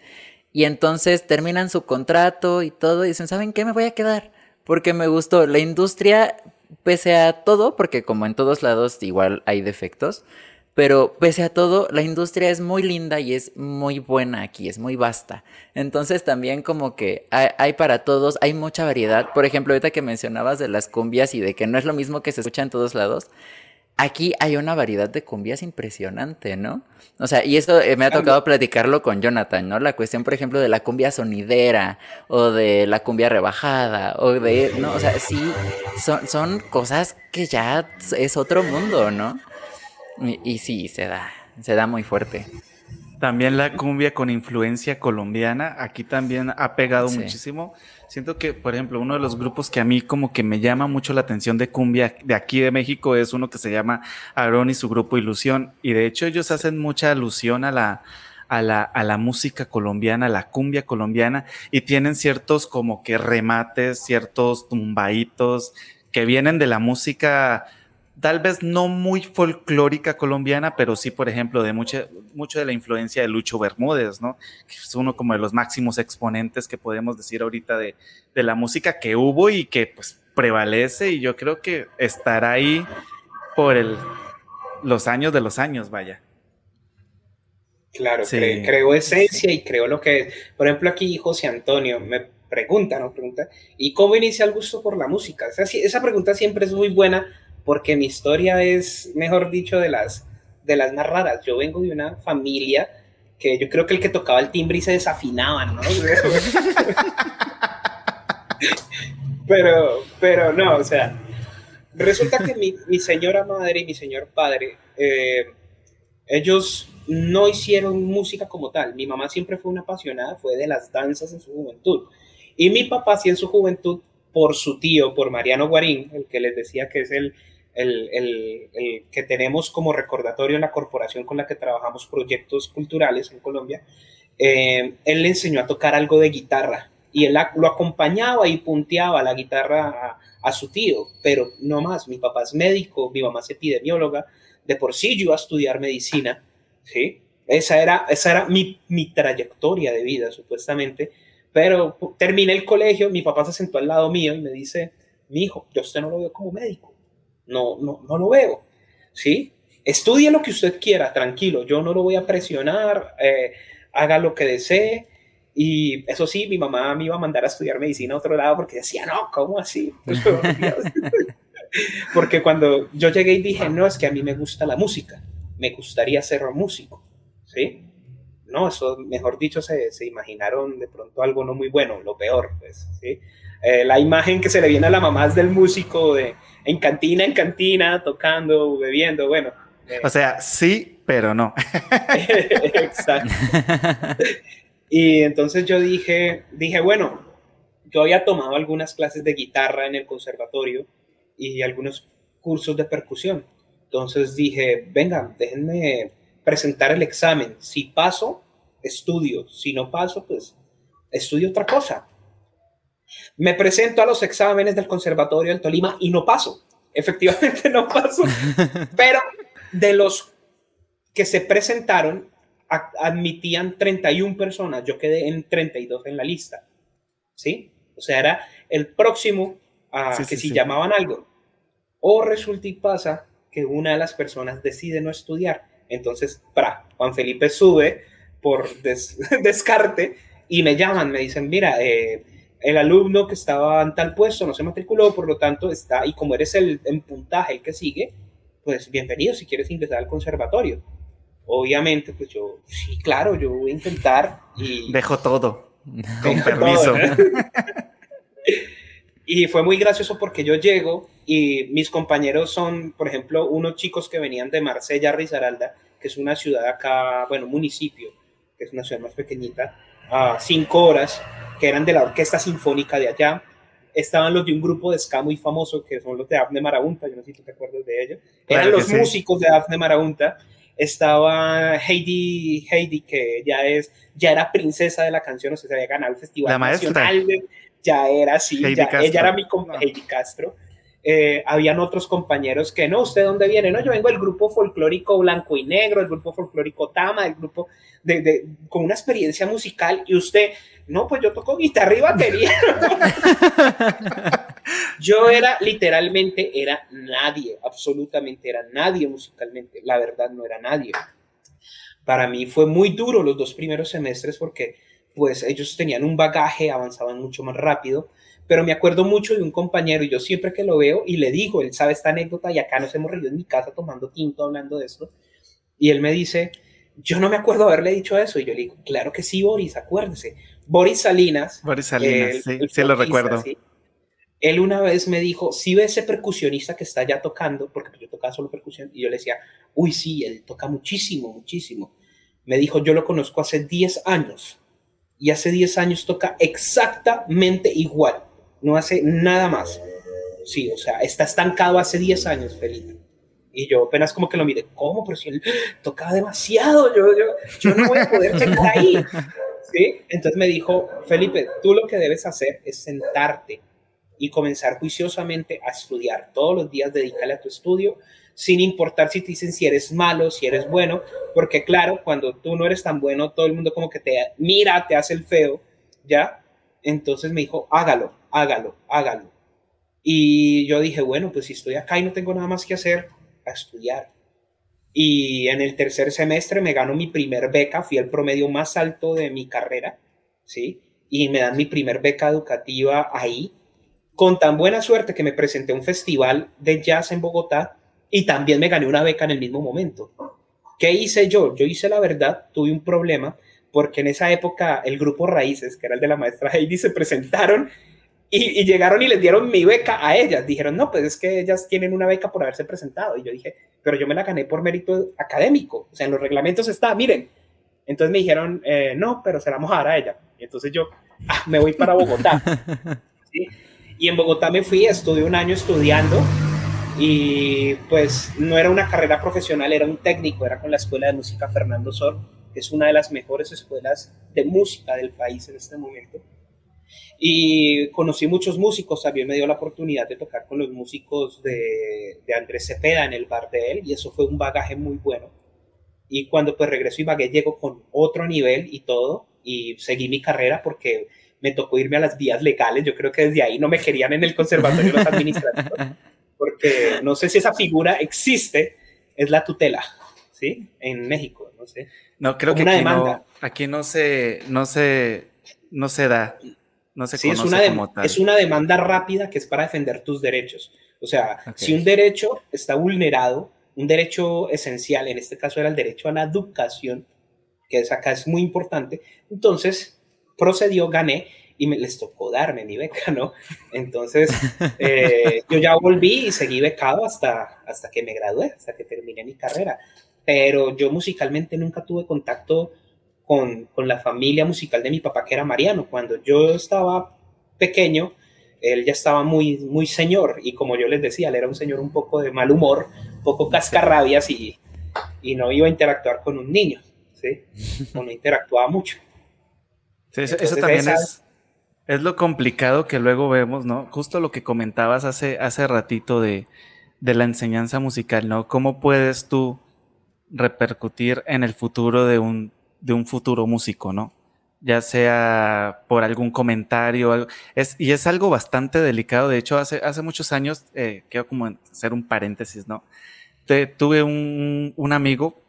Y entonces terminan su contrato y todo y dicen, ¿saben qué? Me voy a quedar porque me gustó. La industria pese a todo, porque como en todos lados igual hay defectos, pero pese a todo, la industria es muy linda y es muy buena aquí, es muy vasta. Entonces también como que hay, para todos, hay mucha variedad. Por ejemplo, ahorita que mencionabas de las cumbias y de que no es lo mismo que se escucha en todos lados, aquí hay una variedad de cumbias impresionante, ¿no? O sea, y eso eh, me ha tocado platicarlo con Jonathan, ¿no? La cuestión, por ejemplo, de la cumbia sonidera o de la cumbia rebajada o de, ¿no? O sea, sí, son, son cosas que ya es otro mundo, ¿no? Y, y sí, se da, se da muy fuerte. También la cumbia con influencia colombiana, aquí también ha pegado muchísimo. Siento que, por ejemplo, uno de los grupos que a mí como que me llama mucho la atención de cumbia de aquí de México es uno que se llama Aaron y su grupo Ilusión. Y de hecho ellos hacen mucha alusión a la, a la, a la música colombiana, a la cumbia colombiana, y tienen ciertos como que remates, ciertos tumbaitos que vienen de la música tal vez no muy folclórica colombiana, pero sí, por ejemplo, de mucha, mucho de la influencia de Lucho Bermúdez, ¿no? Que es uno como de los máximos exponentes que podemos decir ahorita de, de la música que hubo y que pues prevalece y yo creo que estará ahí por el, los años de los años, vaya. Claro, creo esencia y creo lo que, por ejemplo, aquí José Antonio me pregunta, ¿no? Pregunta, ¿y cómo inicia el gusto por la música? esa pregunta siempre es muy buena porque mi historia es, mejor dicho, de las, de las más raras. Yo vengo de una familia que yo creo que el que tocaba el timbre y se desafinaba, ¿no? pero, pero no, o sea, resulta que mi, mi señora madre y mi señor padre, eh, ellos no hicieron música como tal. Mi mamá siempre fue una apasionada, fue de las danzas en su juventud. Y mi papá sí en su juventud, por su tío, por Mariano Guarín, el que les decía que es el, el, que tenemos como recordatorio en la corporación con la que trabajamos proyectos culturales en Colombia, eh, él le enseñó a tocar algo de guitarra y él lo acompañaba y punteaba la guitarra a, su tío, pero no más, mi papá es médico, mi mamá es epidemióloga, de por sí yo iba a estudiar medicina, ¿sí? Esa era, esa era mi, mi trayectoria de vida, supuestamente, pero terminé el colegio, mi papá se sentó al lado mío y me dice, mi hijo, yo usted no lo veo como médico, no, no, no lo veo, ¿sí? Estudie lo que usted quiera, tranquilo, yo no lo voy a presionar, eh, haga lo que desee. Y eso sí, mi mamá me iba a mandar a estudiar medicina a otro lado porque decía, no, ¿cómo así? porque cuando yo llegué y dije, no, es que a mí me gusta la música, me gustaría ser músico, ¿sí? No, eso, mejor dicho, se, se imaginaron de pronto algo no muy bueno, lo peor, pues, ¿sí? Eh, la imagen que se le viene a la mamá es del músico de, en cantina, en cantina, tocando, bebiendo, bueno. Eh. O sea, sí, pero no. Exacto. Y entonces yo dije, dije, bueno, yo había tomado algunas clases de guitarra en el conservatorio y algunos cursos de percusión. Entonces dije, venga, déjenme presentar el examen. Si paso, estudio. Si no paso, pues estudio otra cosa. Me presento a los exámenes del Conservatorio del Tolima y no paso. Efectivamente no paso. Pero de los que se presentaron, admitían 31 personas. Yo quedé en 32 en la lista. ¿Sí? O sea, era el próximo a que si llamaban algo. O resulta y pasa que una de las personas decide no estudiar. Entonces, para, Juan Felipe sube por descarte y me llaman, me dicen, mira, eh, el alumno que estaba en tal puesto no se matriculó, por lo tanto está, y como eres el en puntaje el que sigue, pues bienvenido si quieres ingresar al conservatorio. Obviamente, pues yo, sí, claro, yo voy a intentar y... Dejo todo, con permiso. y fue muy gracioso porque yo llego y mis compañeros son, por ejemplo, unos chicos que venían de Marsella, Risaralda, que es una ciudad acá, bueno, municipio, que es una ciudad más pequeñita, a cinco horas, que eran de la Orquesta Sinfónica de allá. Estaban los de un grupo de ska muy famoso, que son los de Afne Marabunta, yo no sé si te acuerdas de ellos. Eran los músicos de Afne Marabunta. Estaba Heidi, Heidi, que ya, es, ya era princesa de la canción, o sea, se había ganado el Festival la Nacional. ya era así, ella era mi compañera, Heidi Castro. Eh, habían otros compañeros que no, ¿usted dónde viene? No, yo vengo del grupo folclórico blanco y negro, el grupo folclórico Tama, el grupo de, con una experiencia musical y usted, no, pues yo toco guitarra y batería. yo era literalmente, era nadie, absolutamente era nadie musicalmente, la verdad no era nadie. Para mí fue muy duro los dos primeros semestres porque pues ellos tenían un bagaje, avanzaban mucho más rápido pero me acuerdo mucho de un compañero y yo siempre que lo veo y le digo, él sabe esta anécdota y acá nos hemos reído en mi casa tomando tinto hablando de esto, y él me dice, yo no me acuerdo haberle dicho eso, y yo le digo, claro que sí, Boris, acuérdese, Boris Salinas. Boris Salinas, sí, sí lo recuerdo. Él una vez me dijo, si ve ese percusionista que está ya tocando, porque yo tocaba solo percusión, y yo le decía, uy, sí, él toca muchísimo, muchísimo. Me dijo, yo lo conozco hace 10 años, y hace 10 años toca exactamente igual no hace nada más. Sí, o sea, está estancado hace 10 años, Felipe. Y yo apenas como que lo mire, ¿cómo? Pero si él tocaba demasiado, yo, yo, yo no voy a poder llegar ahí. ¿Sí? Entonces me dijo, Felipe, tú lo que debes hacer es sentarte y comenzar juiciosamente a estudiar. Todos los días dedícale a tu estudio, sin importar si te dicen si eres malo, si eres bueno, porque claro, cuando tú no eres tan bueno, todo el mundo como que te mira, te hace el feo, ¿ya? Entonces me dijo, hágalo, hágalo, hágalo. Y yo dije, bueno, pues si estoy acá y no tengo nada más que hacer, a estudiar. Y en el tercer semestre me gano mi primer beca, fui el promedio más alto de mi carrera, ¿sí? Y me dan mi primer beca educativa ahí, con tan buena suerte que me presenté a un festival de jazz en Bogotá y también me gané una beca en el mismo momento. ¿Qué hice yo? Yo hice la verdad, tuve un problema, porque en esa época el grupo Raíces, que era el de la maestra Heidi, se presentaron y, llegaron y les dieron mi beca a ellas. Dijeron, no, pues es que ellas tienen una beca por haberse presentado. Y yo dije, pero yo me la gané por mérito académico. O sea, en los reglamentos está, miren. Entonces me dijeron, eh, no, pero se la vamos a dar a ella. Y entonces yo, ah, me voy para Bogotá. Y en Bogotá me fui, estudié un año estudiando. Y pues no era una carrera profesional, era un técnico, era con la Escuela de Música Fernando Sor, que es una de las mejores escuelas de música del país en este momento y conocí muchos músicos, también me dio la oportunidad de tocar con los músicos de, de Andrés Cepeda en el bar de él y eso fue un bagaje muy bueno. Y cuando pues regreso y Ibagué llego con otro nivel y todo y seguí mi carrera porque me tocó irme a las vías legales. Yo creo que desde ahí no me querían en el conservatorio los administrativos porque no sé si esa figura existe, es la tutela, ¿sí? En México, no sé. No, creo que aquí, No, aquí no se, no se, no se da. No sí, es una, es una demanda rápida que es para defender tus derechos. O sea, si un derecho está vulnerado, un derecho esencial, en este caso era el derecho a la educación, que es acá es muy importante, entonces procedió, gané y me les tocó darme mi beca, ¿no? Entonces, eh, yo ya volví y seguí becado hasta, hasta que me gradué, hasta que terminé mi carrera. Pero yo musicalmente nunca tuve contacto con, la familia musical de mi papá, que era Mariano. Cuando yo estaba pequeño, él ya estaba muy, muy señor y como yo les decía, él era un señor un poco de mal humor, un poco cascarrabias y, y no iba a interactuar con un niño, ¿sí? no interactuaba mucho. eso, también es, es lo complicado que luego vemos, ¿no? Justo lo que comentabas hace, hace ratito de, de la enseñanza musical, ¿no? ¿Cómo puedes tú repercutir en el futuro de un, de un futuro músico, ¿no? Ya sea por algún comentario, es, y es algo bastante delicado. De hecho, hace, hace muchos años, eh, quiero como hacer un paréntesis, ¿no? tuve un, amigo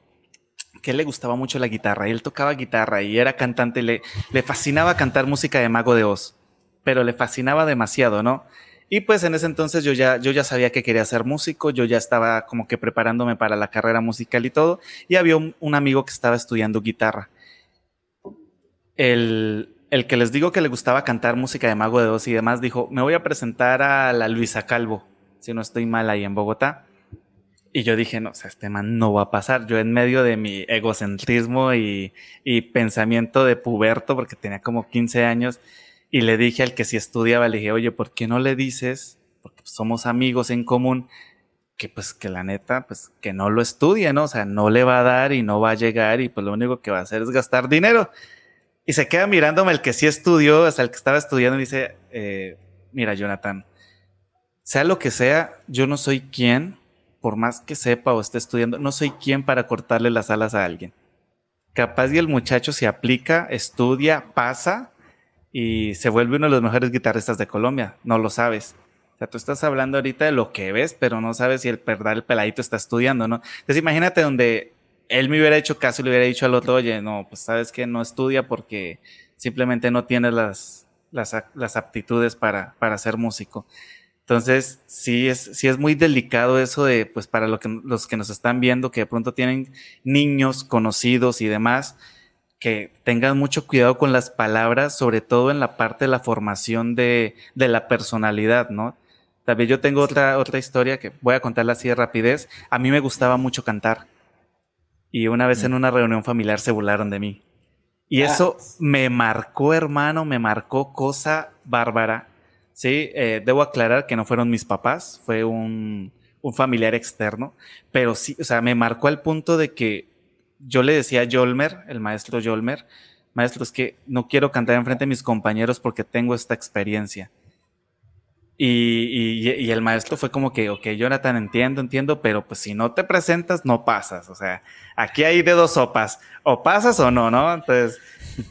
que le gustaba mucho la guitarra y él tocaba guitarra y era cantante, le, le fascinaba cantar música de Mago de Oz, pero le fascinaba demasiado, ¿no? Y pues en ese entonces yo ya, yo ya sabía que quería ser músico, yo ya estaba como que preparándome para la carrera musical y todo, y había un, amigo que estaba estudiando guitarra. El, el, que les digo que le gustaba cantar música de Mago de Oz y demás, dijo, me voy a presentar a la Luisa Calvo, si no estoy mal ahí en Bogotá. Y yo dije, no, o sea, este man no va a pasar. Yo en medio de mi egocentrismo y, y pensamiento de puberto, porque tenía como 15 años, y le dije al que si estudiaba, le dije, oye, ¿por qué no le dices? Porque somos amigos en común, que pues que la neta, pues que no lo estudie, ¿no? O sea, no le va a dar y no va a llegar y pues lo único que va a hacer es gastar dinero. Y se queda mirándome el que sí estudió, hasta el que estaba estudiando y dice, eh, mira, Jonathan, sea lo que sea, yo no soy quien, por más que sepa o esté estudiando, no soy quien para cortarle las alas a alguien. Capaz y el muchacho se aplica, estudia, pasa y se vuelve uno de los mejores guitarristas de Colombia. No lo sabes. O sea, tú estás hablando ahorita de lo que ves, pero no sabes si el verdad el peladito está estudiando, ¿no? Entonces imagínate donde él me hubiera hecho caso y le hubiera dicho al otro, oye, no, pues sabes que no estudia porque simplemente no tiene las, las, las aptitudes para, para ser músico. Entonces, sí es, sí es muy delicado eso de, pues para lo que, los que nos están viendo, que de pronto tienen niños conocidos y demás, que tengan mucho cuidado con las palabras, sobre todo en la parte de la formación de, de la personalidad, ¿no? También yo tengo otra, otra historia que voy a contarla así de rapidez. A mí me gustaba mucho cantar. Y una vez en mm. una reunión familiar se burlaron de mí. Y ah. eso me marcó, hermano, me marcó cosa bárbara. Sí, eh, debo aclarar que no fueron mis papás, fue un, un familiar externo, pero sí, o sea, me marcó al punto de que yo le decía a Yolmer, el maestro Yolmer, maestro, es que no quiero cantar enfrente de mis compañeros porque tengo esta experiencia. Y, y, el maestro fue como que, ok, Jonathan, entiendo, entiendo, pero pues si no te presentas, no pasas. O sea, aquí hay de dos sopas, o pasas o no, ¿no? Entonces,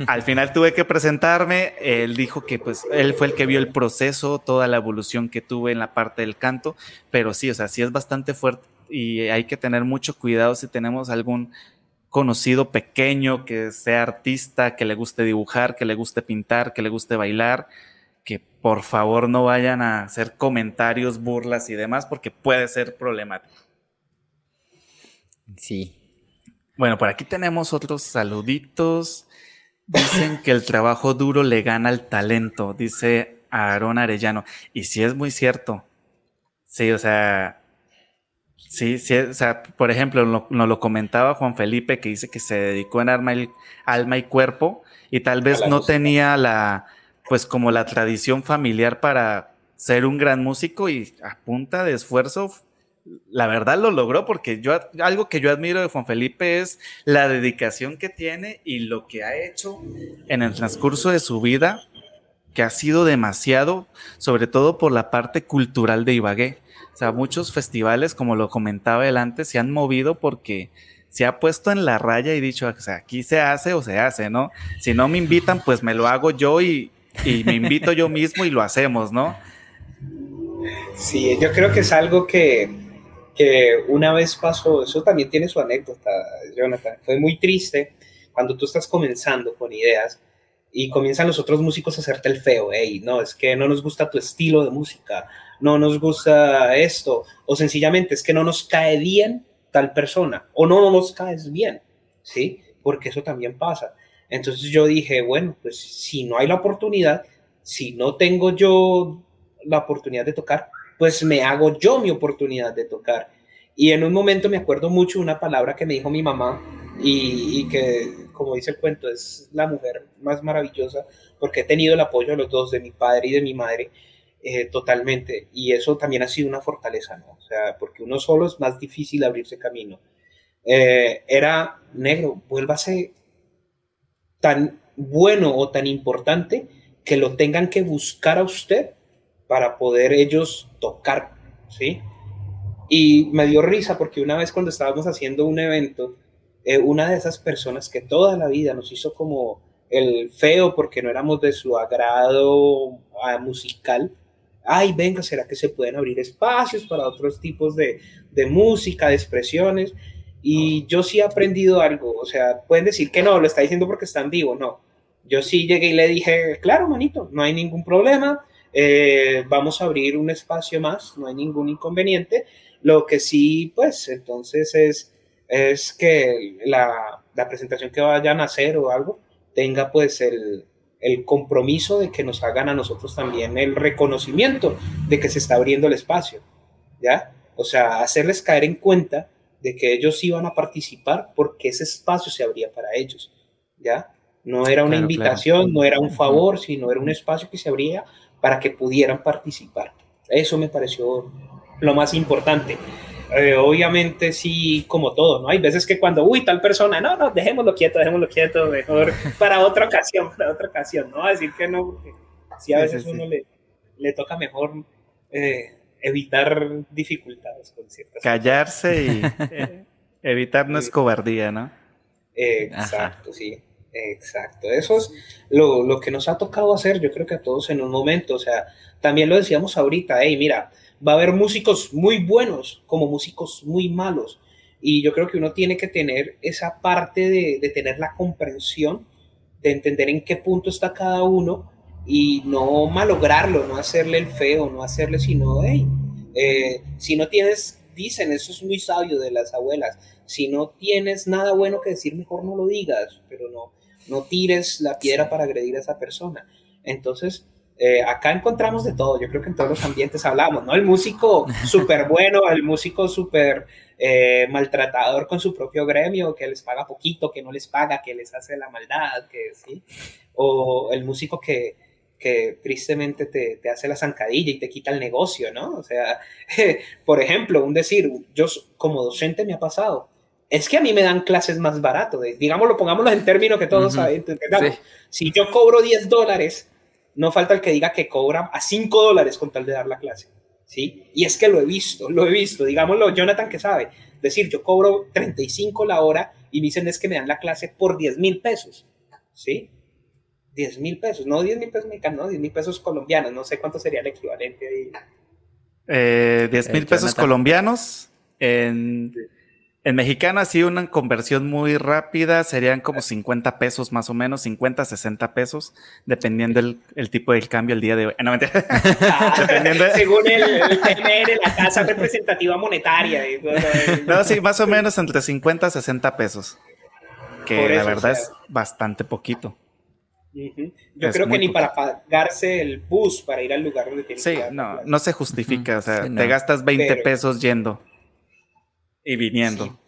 al final tuve que presentarme. Él dijo que pues él fue el que vio el proceso, toda la evolución que tuve en la parte del canto, pero sí, o sea, sí es bastante fuerte y hay que tener mucho cuidado si tenemos algún conocido pequeño que sea artista, que le guste dibujar, que le guste pintar, que le guste bailar, que por favor no vayan a hacer comentarios, burlas y demás, porque puede ser problemático. Sí. Bueno, por aquí tenemos otros saluditos. Dicen que el trabajo duro le gana al talento, dice Aarón Arellano. Y sí es muy cierto. Sí, o sea, Sí, sí, o sea, por ejemplo, nos lo comentaba Juan Felipe que dice que se dedicó en alma y, alma y cuerpo y tal vez no tenía la, pues como la tradición familiar para ser un gran músico y a punta de esfuerzo, la verdad lo logró porque yo, algo que yo admiro de Juan Felipe es la dedicación que tiene y lo que ha hecho en el transcurso de su vida, que ha sido demasiado, sobre todo por la parte cultural de Ibagué o sea, muchos festivales, como lo comentaba él antes, se han movido porque se ha puesto en la raya y dicho, o sea, aquí se hace o se hace, ¿no? Si no me invitan, pues me lo hago yo y, me invito yo mismo y lo hacemos, ¿no? Sí, yo creo que es algo que, que una vez pasó, eso también tiene su anécdota, Jonathan. Fue muy triste cuando tú estás comenzando con ideas y comienzan los otros músicos a hacerte el feo, hey, no, es que no nos gusta tu estilo de música, no nos gusta esto, o sencillamente es que no nos cae bien tal persona, o no, no nos caes bien, ¿sí? Porque eso también pasa. Entonces yo dije, bueno, pues si no hay la oportunidad, si no tengo yo la oportunidad de tocar, pues me hago yo mi oportunidad de tocar. Y en un momento me acuerdo mucho una palabra que me dijo mi mamá y, y que, como dice el cuento, es la mujer más maravillosa porque he tenido el apoyo de los dos, de mi padre y de mi madre. Eh, totalmente. Y eso también ha sido una fortaleza. O sea, porque uno solo es más difícil abrirse camino. Eh, era negro, vuélvase tan bueno o tan importante que lo tengan que buscar a usted para poder ellos tocar, ¿sí? Y me dio risa porque una vez cuando estábamos haciendo un evento, eh, una de esas personas que toda la vida nos hizo como el feo porque no éramos de su agrado ah, musical, ay, venga, ¿será que se pueden abrir espacios para otros tipos de, música, de expresiones? Y yo sí he aprendido algo, o sea, pueden decir que no, lo está diciendo porque está en vivo, no. Yo sí llegué y le dije, claro, manito, no hay ningún problema, eh, vamos a abrir un espacio más, no hay ningún inconveniente. Lo que sí, pues, entonces es, es que la, la presentación que vayan a hacer o algo tenga pues el, el compromiso de que nos hagan a nosotros también el reconocimiento de que se está abriendo el espacio, ¿ya? O sea, hacerles caer en cuenta de que ellos iban a participar porque ese espacio se abría para ellos, ¿ya? No era una invitación, no era un favor, sino era un espacio que se abría para que pudieran participar. Eso me pareció lo más importante. Eh, obviamente sí, como todo, ¿no? Hay veces que cuando, uy, tal persona, no, no, dejémoslo quieto, dejémoslo quieto, mejor para otra ocasión, para otra ocasión, ¿no? Decir que no, porque sí a veces uno Le, le toca mejor eh, evitar dificultades con ciertas Callarse y evitar no es cobardía, ¿no? exacto, sí. Exacto, eso es lo, lo, que nos ha tocado hacer, yo creo que a todos en un momento, o sea, también lo decíamos ahorita, hey, mira, va a haber músicos muy buenos como músicos muy malos, y yo creo que uno tiene que tener esa parte de, de tener la comprensión, de entender en qué punto está cada uno y no malograrlo, no hacerle el feo, no hacerle sino, hey, eh, si no tienes, dicen, eso es muy sabio de las abuelas, si no tienes nada bueno que decir, mejor no lo digas, pero no, no tires la piedra para agredir a esa persona. Entonces, eh, acá encontramos de todo, yo creo que en todos los ambientes hablamos, ¿no? El músico súper bueno, el músico súper eh, maltratador con su propio gremio, que les paga poquito, que no les paga, que les hace la maldad, que sí, o el músico que, que tristemente te, te, hace la zancadilla y te quita el negocio, ¿no? O sea, por ejemplo, un decir, yo como docente me ha pasado, es que a mí me dan clases más barato. Digámoslo, pongámoslo en términos que todos saben. Si yo cobro 10 dólares, no falta el que diga que cobra a 5 dólares con tal de dar la clase. ¿sí? Y es que lo he visto, lo he visto. Digámoslo, Jonathan que sabe. Decir, yo cobro 35 la hora y me dicen es que me dan la clase por 10 mil pesos. ¿Sí? 10 mil pesos, no 10 mil pesos mexicanos, no 10 mil pesos colombianos. No sé cuánto sería el equivalente ahí. Eh, 10 mil pesos colombianos en... En mexicana, sí, una conversión muy rápida serían como 50 pesos más o menos, 50, 60 pesos, dependiendo del el tipo del cambio el día de hoy. No, ah, Según el, el la casa representativa monetaria. no, sí, más o menos entre 50 y 60 pesos. Que la verdad es bastante poquito. Yo creo que ni para pagarse el bus para ir al lugar donde tienes sí, no, no se justifica. O sea, te gastas 20 pesos yendo y viniendo.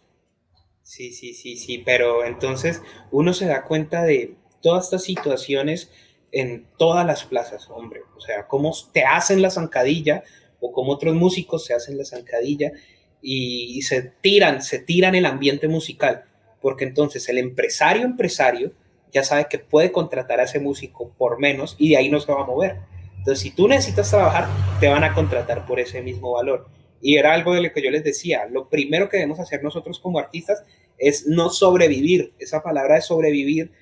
Sí. sí, sí, sí, pero entonces uno se da cuenta de todas estas situaciones en todas las plazas, hombre. O sea, cómo te hacen la zancadilla o cómo otros músicos se hacen la zancadilla y, se tiran, se tiran el ambiente musical. Porque entonces el empresario empresario ya sabe que puede contratar a ese músico por menos y de ahí no se va a mover. Entonces, si tú necesitas trabajar, te van a contratar por ese mismo valor. Y era algo de lo que yo les decía, lo primero que debemos hacer nosotros como artistas es no sobrevivir. Esa palabra de sobrevivir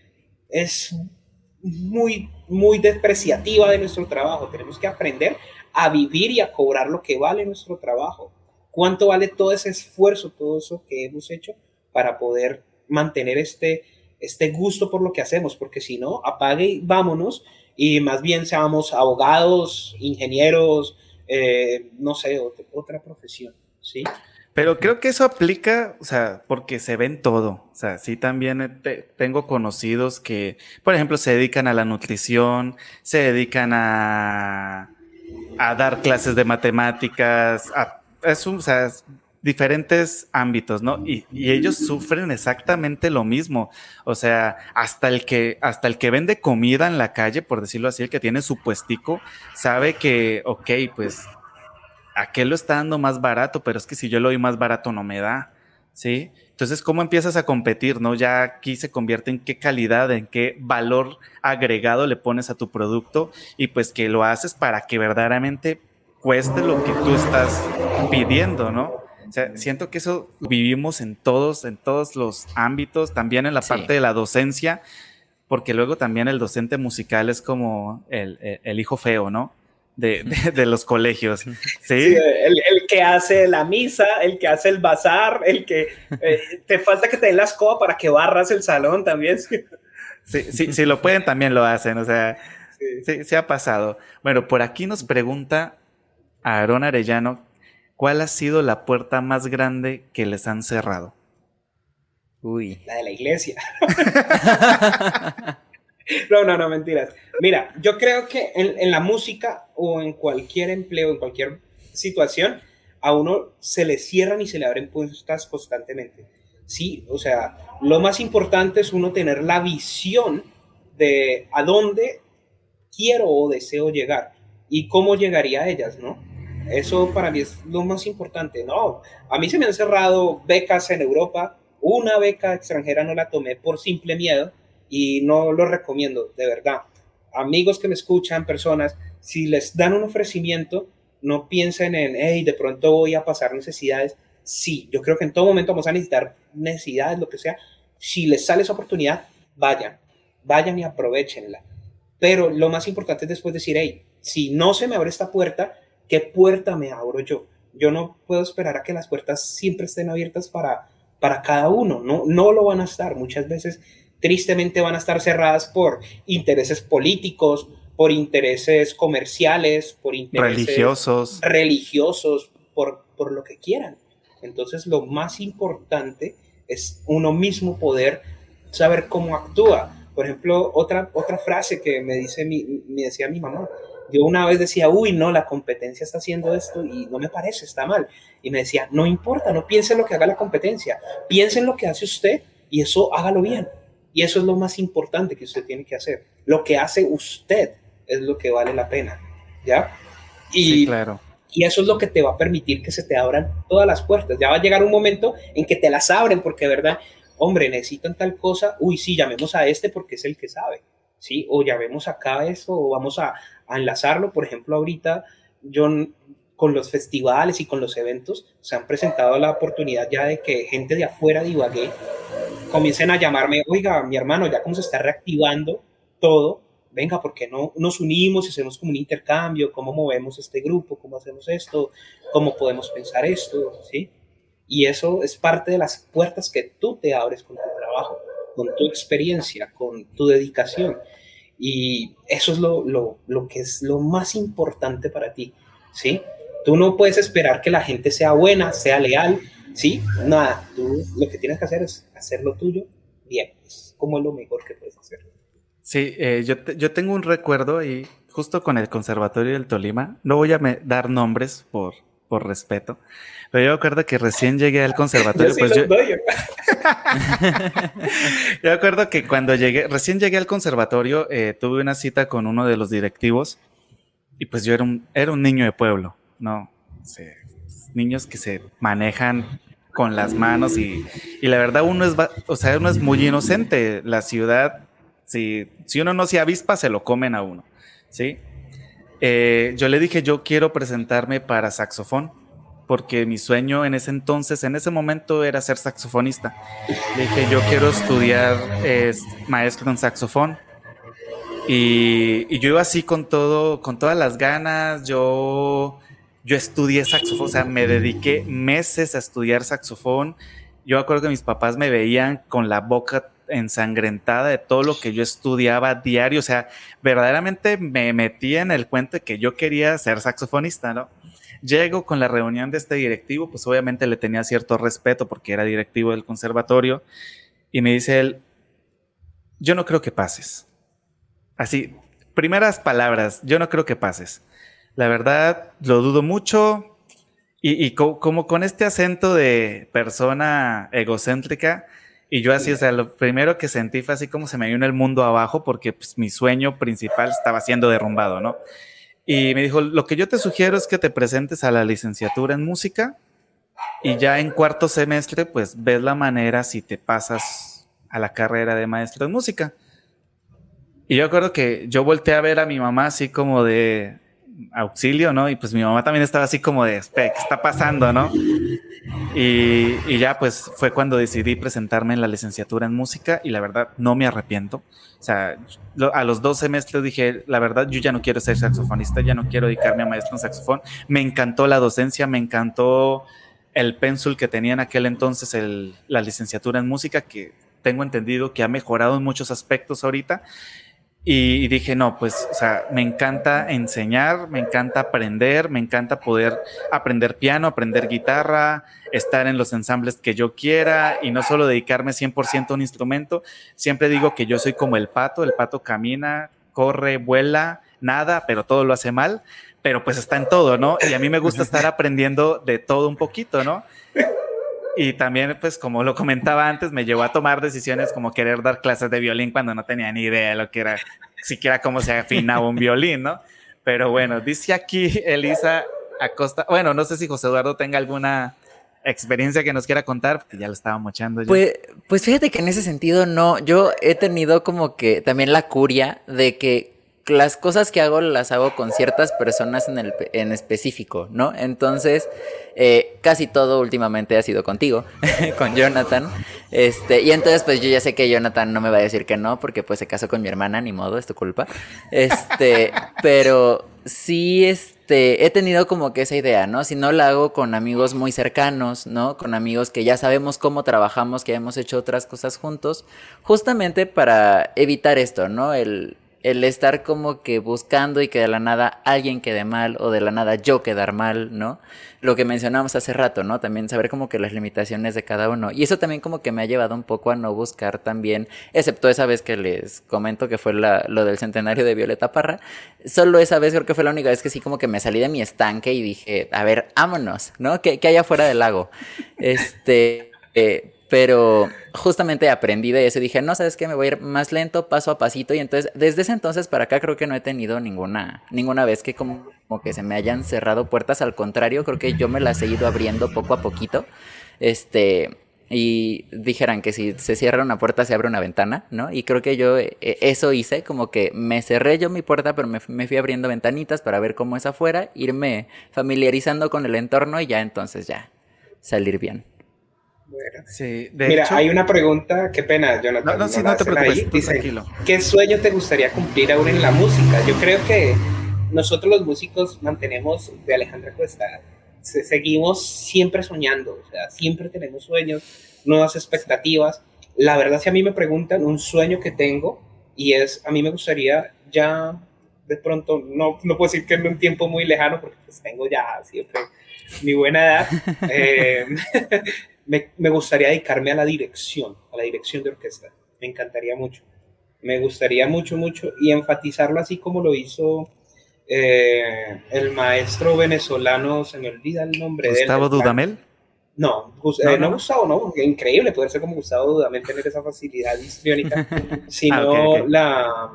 es muy, muy despreciativa de nuestro trabajo. Tenemos que aprender a vivir y a cobrar lo que vale nuestro trabajo. ¿Cuánto vale todo ese esfuerzo, todo eso que hemos hecho para poder mantener este, este gusto por lo que hacemos? Porque si no, apague y vámonos y más bien seamos abogados, ingenieros, eh, no sé, otra, profesión, ¿sí? Pero creo que eso aplica, o sea, porque se ven todo. O sea, sí también tengo conocidos que, por ejemplo, se dedican a la nutrición, se dedican a, a dar clases de matemáticas, a, es un, o sea, diferentes ámbitos, ¿no? Y, ellos sufren exactamente lo mismo. O sea, hasta el que, hasta el que vende comida en la calle, por decirlo así, el que tiene su puestico, sabe que, ok, pues, aquel lo está dando más barato, pero es que si yo lo doy más barato no me da, ¿sí? Entonces, ¿cómo empiezas a competir, no? Ya aquí se convierte en qué calidad, en qué valor agregado le pones a tu producto y pues que lo haces para que verdaderamente cueste lo que tú estás pidiendo, ¿no? O sea, siento que eso vivimos en todos, en todos los ámbitos, también en la parte de la docencia, porque luego también el docente musical es como el, hijo feo, ¿no? de, los colegios. ¿sí? el, que hace la misa, el que hace el bazar, el que eh, te falta que te den la escoba para que barras el salón también. Sí, sí, si lo pueden, también lo hacen. O sea, sí. sí, ha pasado. Bueno, por aquí nos pregunta Aarón Arellano, ¿cuál ha sido la puerta más grande que les han cerrado? Uy. La de la iglesia. No, no, no, mentiras. Mira, yo creo que en, la música o en cualquier empleo, en cualquier situación, a uno se le cierran y se le abren puertas constantemente. Sí, o sea, lo más importante es uno tener la visión de a dónde quiero o deseo llegar y cómo llegaría a ellas, ¿no? Eso para mí es lo más importante, ¿no? A mí se me han cerrado becas en Europa, una beca extranjera no la tomé por simple miedo, y no lo recomiendo, de verdad. Amigos que me escuchan, personas, si les dan un ofrecimiento, no piensen en, hey, de pronto voy a pasar necesidades. Sí, yo creo que en todo momento vamos a necesitar necesidades, lo que sea. Si les sale esa oportunidad, vayan, vayan y aprovechenla. Pero lo más importante es después decir, hey, si no se me abre esta puerta, ¿qué puerta me abro yo? Yo no puedo esperar a que las puertas siempre estén abiertas para, para cada uno, no, no lo van a estar. Muchas veces tristemente van a estar cerradas por intereses políticos, por intereses comerciales, por intereses religiosos, religiosos por, por lo que quieran. Entonces lo más importante es uno mismo poder saber cómo actúa. Por ejemplo, otra, otra frase que me, dice mi, me decía mi mamá, yo una vez decía, uy, no, la competencia está haciendo esto y no me parece, está mal. Y me decía, no importa, no piense en lo que haga la competencia, piense en lo que hace usted y eso hágalo bien. Y eso es lo más importante que usted tiene que hacer. Lo que hace usted es lo que vale la pena, ¿ya? Y, claro. Y eso es lo que te va a permitir que se te abran todas las puertas. Ya va a llegar un momento en que te las abren porque, ¿verdad? Hombre, necesitan tal cosa. Uy, sí, llamemos a este porque es el que sabe, ¿sí? O llamemos acá eso o vamos a, a enlazarlo. Por ejemplo, ahorita yo con los festivales y con los eventos se han presentado la oportunidad ya de que gente de afuera de Ibagué comiencen a llamarme, oiga, mi hermano, ya como se está reactivando todo, venga, ¿por qué no nos unimos y hacemos como un intercambio? ¿Cómo movemos este grupo? ¿Cómo hacemos esto? ¿Cómo podemos pensar esto? ¿Sí? Y eso es parte de las puertas que tú te abres con tu trabajo, con tu experiencia, con tu dedicación. Y eso es lo, lo, lo que es lo más importante para ti, ¿sí? Tú no puedes esperar que la gente sea buena, sea leal, ¿sí? Nada, tú lo que tienes que hacer es hacer lo tuyo bien, es como lo mejor que puedes hacer. Sí, eh, yo, yo tengo un recuerdo y justo con el Conservatorio del Tolima, no voy a dar nombres por, por respeto, pero yo recuerdo que recién llegué al conservatorio. yo pues yo... yo recuerdo que cuando llegué, recién llegué al conservatorio, eh, tuve una cita con uno de los directivos y pues yo era un, era un niño de pueblo, ¿no? niños que se manejan con las manos y, la verdad uno es, o sea, uno es muy inocente. La ciudad, si, si uno no se avispa, se lo comen a uno, ¿sí? Eh, yo le dije, yo quiero presentarme para saxofón, porque mi sueño en ese entonces, en ese momento, era ser saxofonista. Le dije, yo quiero estudiar maestro en saxofón. Y, yo iba así con todo, con todas las ganas. Yo yo estudié saxofón, o sea, me dediqué meses a estudiar saxofón. Yo acuerdo que mis papás me veían con la boca ensangrentada de todo lo que yo estudiaba diario, o sea, verdaderamente me metía en el cuento de que yo quería ser saxofonista, ¿no? Llego con la reunión de este directivo, pues obviamente le tenía cierto respeto porque era directivo del conservatorio, y me dice él, yo no creo que pases. Así, primeras palabras, yo no creo que pases. La verdad, lo dudo mucho. Y, como con este acento de persona egocéntrica, y yo así, o sea, lo primero que sentí fue así como se me vino el mundo abajo porque pues, mi sueño principal estaba siendo derrumbado, ¿no? Y me dijo, lo que yo te sugiero es que te presentes a la licenciatura en música y ya en cuarto semestre, pues ves la manera si te pasas a la carrera de maestro de música. Y yo acuerdo que yo volteé a ver a mi mamá así como de, auxilio, ¿no? Y pues mi mamá también estaba así como de, ¿qué está pasando, no? Y, y, ya pues fue cuando decidí presentarme en la licenciatura en música y la verdad no me arrepiento. O sea, a los dos semestres dije, la verdad yo ya no quiero ser saxofonista, ya no quiero dedicarme a maestro en saxofón. Me encantó la docencia, me encantó el pénsul que tenía en aquel entonces el, la licenciatura en música, que tengo entendido que ha mejorado en muchos aspectos ahorita. Y dije, no, pues, o sea, me encanta enseñar, me encanta aprender, me encanta poder aprender piano, aprender guitarra, estar en los ensambles que yo quiera y no solo dedicarme 100% a un instrumento. Siempre digo que yo soy como el pato, el pato camina, corre, vuela, nada, pero todo lo hace mal, pero pues está en todo, ¿no? Y a mí me gusta estar aprendiendo de todo un poquito, ¿no? Y también, pues como lo comentaba antes, me llevó a tomar decisiones como querer dar clases de violín cuando no tenía ni idea de lo que era, siquiera cómo se afinaba un violín, ¿no? Pero bueno, dice aquí Elisa Acosta, bueno, no sé si José Eduardo tenga alguna experiencia que nos quiera contar, porque ya lo estaba mochando. Pues, pues fíjate que en ese sentido no, yo he tenido como que también la curia de que las cosas que hago las hago con ciertas personas en, el, en específico, ¿no? Entonces, eh, casi todo últimamente ha sido contigo, con Jonathan. Este, y entonces, pues yo ya sé que Jonathan no me va a decir que no, porque pues se casó con mi hermana, ni modo, es tu culpa. Este, pero sí, este, he tenido como que esa idea, ¿no? Si no la hago con amigos muy cercanos, ¿no? Con amigos que ya sabemos cómo trabajamos, que hemos hecho otras cosas juntos, justamente para evitar esto, ¿no? El el estar como que buscando y que de la nada alguien quede mal o de la nada yo quedar mal, ¿no? Lo que mencionamos hace rato, ¿no? También saber como que las limitaciones de cada uno. Y eso también como que me ha llevado un poco a no buscar también, excepto esa vez que les comento que fue la, lo del centenario de Violeta Parra, solo esa vez creo que fue la única vez que sí como que me salí de mi estanque y dije, a ver, vámonos, ¿no? Que, que hay afuera del lago. Este... Eh, pero justamente aprendí de eso y dije, no, sabes qué, me voy a ir más lento, paso a pasito. Y entonces, desde ese entonces para acá, creo que no he tenido ninguna, ninguna vez que como, que se me hayan cerrado puertas. Al contrario, creo que yo me las he ido abriendo poco a poquito. Este, y dijeran que si se cierra una puerta se abre una ventana, ¿no? Y creo que yo eh, eso hice, como que me cerré yo mi puerta, pero me, me, fui abriendo ventanitas para ver cómo es afuera, irme familiarizando con el entorno y ya entonces ya salir bien. Mira, hay una pregunta, qué pena, Jonathan. No, no, te preocupes, tranquilo. ¿Qué sueño te gustaría cumplir ahora en la música? Yo creo que nosotros los músicos mantenemos, de Alejandra Cuesta, seguimos siempre soñando, o sea, siempre tenemos sueños, nuevas expectativas. La verdad, si a mí me preguntan un sueño que tengo, y es, a mí me gustaría ya, de pronto, no, no puedo decir que en un tiempo muy lejano, porque pues tengo ya siempre mi buena edad, eh, me, gustaría dedicarme a la dirección, a la dirección de orquesta. Me encantaría mucho. Me gustaría mucho, mucho y enfatizarlo así como lo hizo eh, el maestro venezolano, se me olvida el nombre ¿Gustavo Dudamel? No, eh, no, Gustavo, no, increíble poder ser como Gustavo Dudamel, tener esa facilidad histriónica, sino ah, la,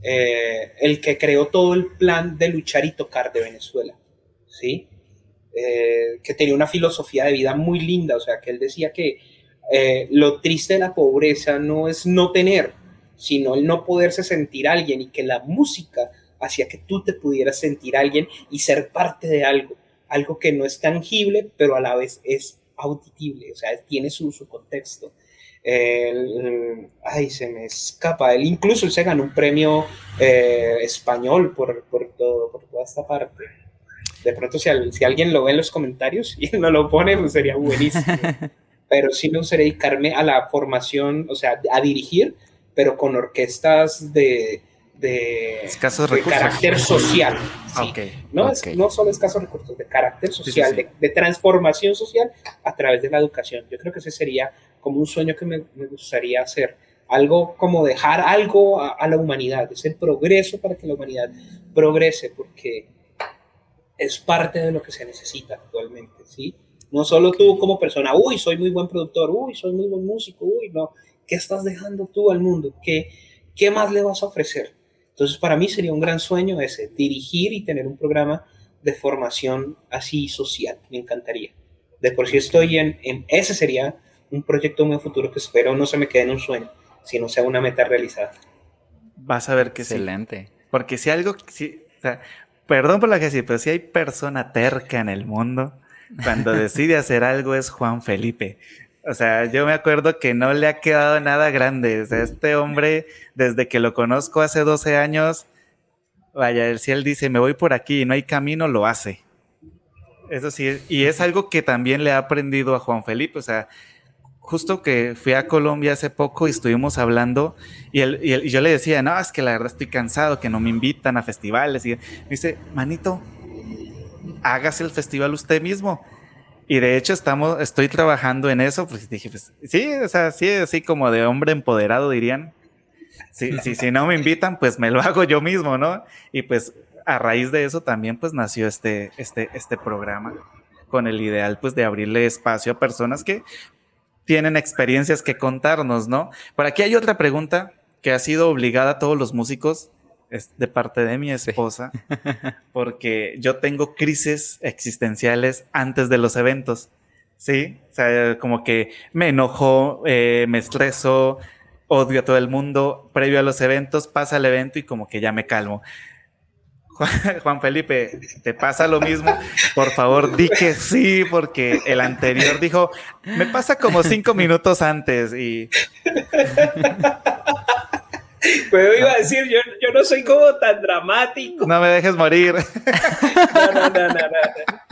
eh, el que creó todo el plan de luchar y tocar de Venezuela, ¿sí? Eh, que tenía una filosofía de vida muy linda, o sea, que él decía que eh, lo triste de la pobreza no es no tener, sino el no poderse sentir alguien y que la música hacía que tú te pudieras sentir alguien y ser parte de algo, algo que no es tangible, pero a la vez es auditible, o sea, tiene su, su contexto. ay, se me escapa. Él incluso se ganó un premio eh, español por, por, todo, por toda esta parte de pronto si, si, alguien lo ve en los comentarios y no lo pone, pues sería buenísimo. pero sí me gustaría dedicarme a la formación, o sea, a dirigir, pero con orquestas de, de, carácter social. no, no solo escasos recursos, de carácter social, De, transformación social a través de la educación. Yo creo que ese sería como un sueño que me, me gustaría hacer. Algo como dejar algo a, a la humanidad, ese progreso para que la humanidad progrese, porque es parte de lo que se necesita actualmente, ¿sí? No solo tú como persona, uy, soy muy buen productor, uy, soy muy buen músico, uy, no, ¿qué estás dejando tú al mundo? ¿Qué, qué más le vas a ofrecer? Entonces, para mí sería un gran sueño ese, dirigir y tener un programa de formación así social, me encantaría. De por sí estoy en, en ese sería un proyecto muy futuro que espero no se me quede en un sueño, sino sea una meta realizada. Vas a ver que Excelente. Porque si algo, si, o sea, perdón por la que sí, pero si hay persona terca en el mundo, cuando decide hacer algo es Juan Felipe. O sea, yo me acuerdo que no le ha quedado nada grande. O sea, este hombre, desde que lo conozco hace 12 años, vaya, si él dice, me voy por aquí y no hay camino, lo hace. Eso sí, y es algo que también le ha aprendido a Juan Felipe. O sea, justo que fui a Colombia hace poco y estuvimos hablando y, y, yo le decía, no, es que la verdad estoy cansado, que no me invitan a festivales. Y me dice, manito, hágase el festival usted mismo. Y de hecho estamos, estoy trabajando en eso, pues dije, pues sí, o sea, sí, así como de hombre empoderado dirían. Sí, sí, si no me invitan, pues me lo hago yo mismo, ¿no? Y pues a raíz de eso también pues nació este, este, este programa con el ideal pues de abrirle espacio a personas que tienen experiencias que contarnos, ¿no? Por aquí hay otra pregunta que ha sido obligada a todos los músicos es de parte de mi esposa, porque yo tengo crisis existenciales antes de los eventos. Sí, o sea, como que me enojo, eh, me estreso, odio a todo el mundo. Previo a los eventos, pasa el evento y como que ya me calmo. Juan Felipe, ¿te pasa lo mismo? Por favor, di que sí, porque el anterior dijo, me pasa como cinco minutos antes y... Pues iba a decir, yo, yo, no soy como tan dramático. No me dejes morir. No, no, no, no, no.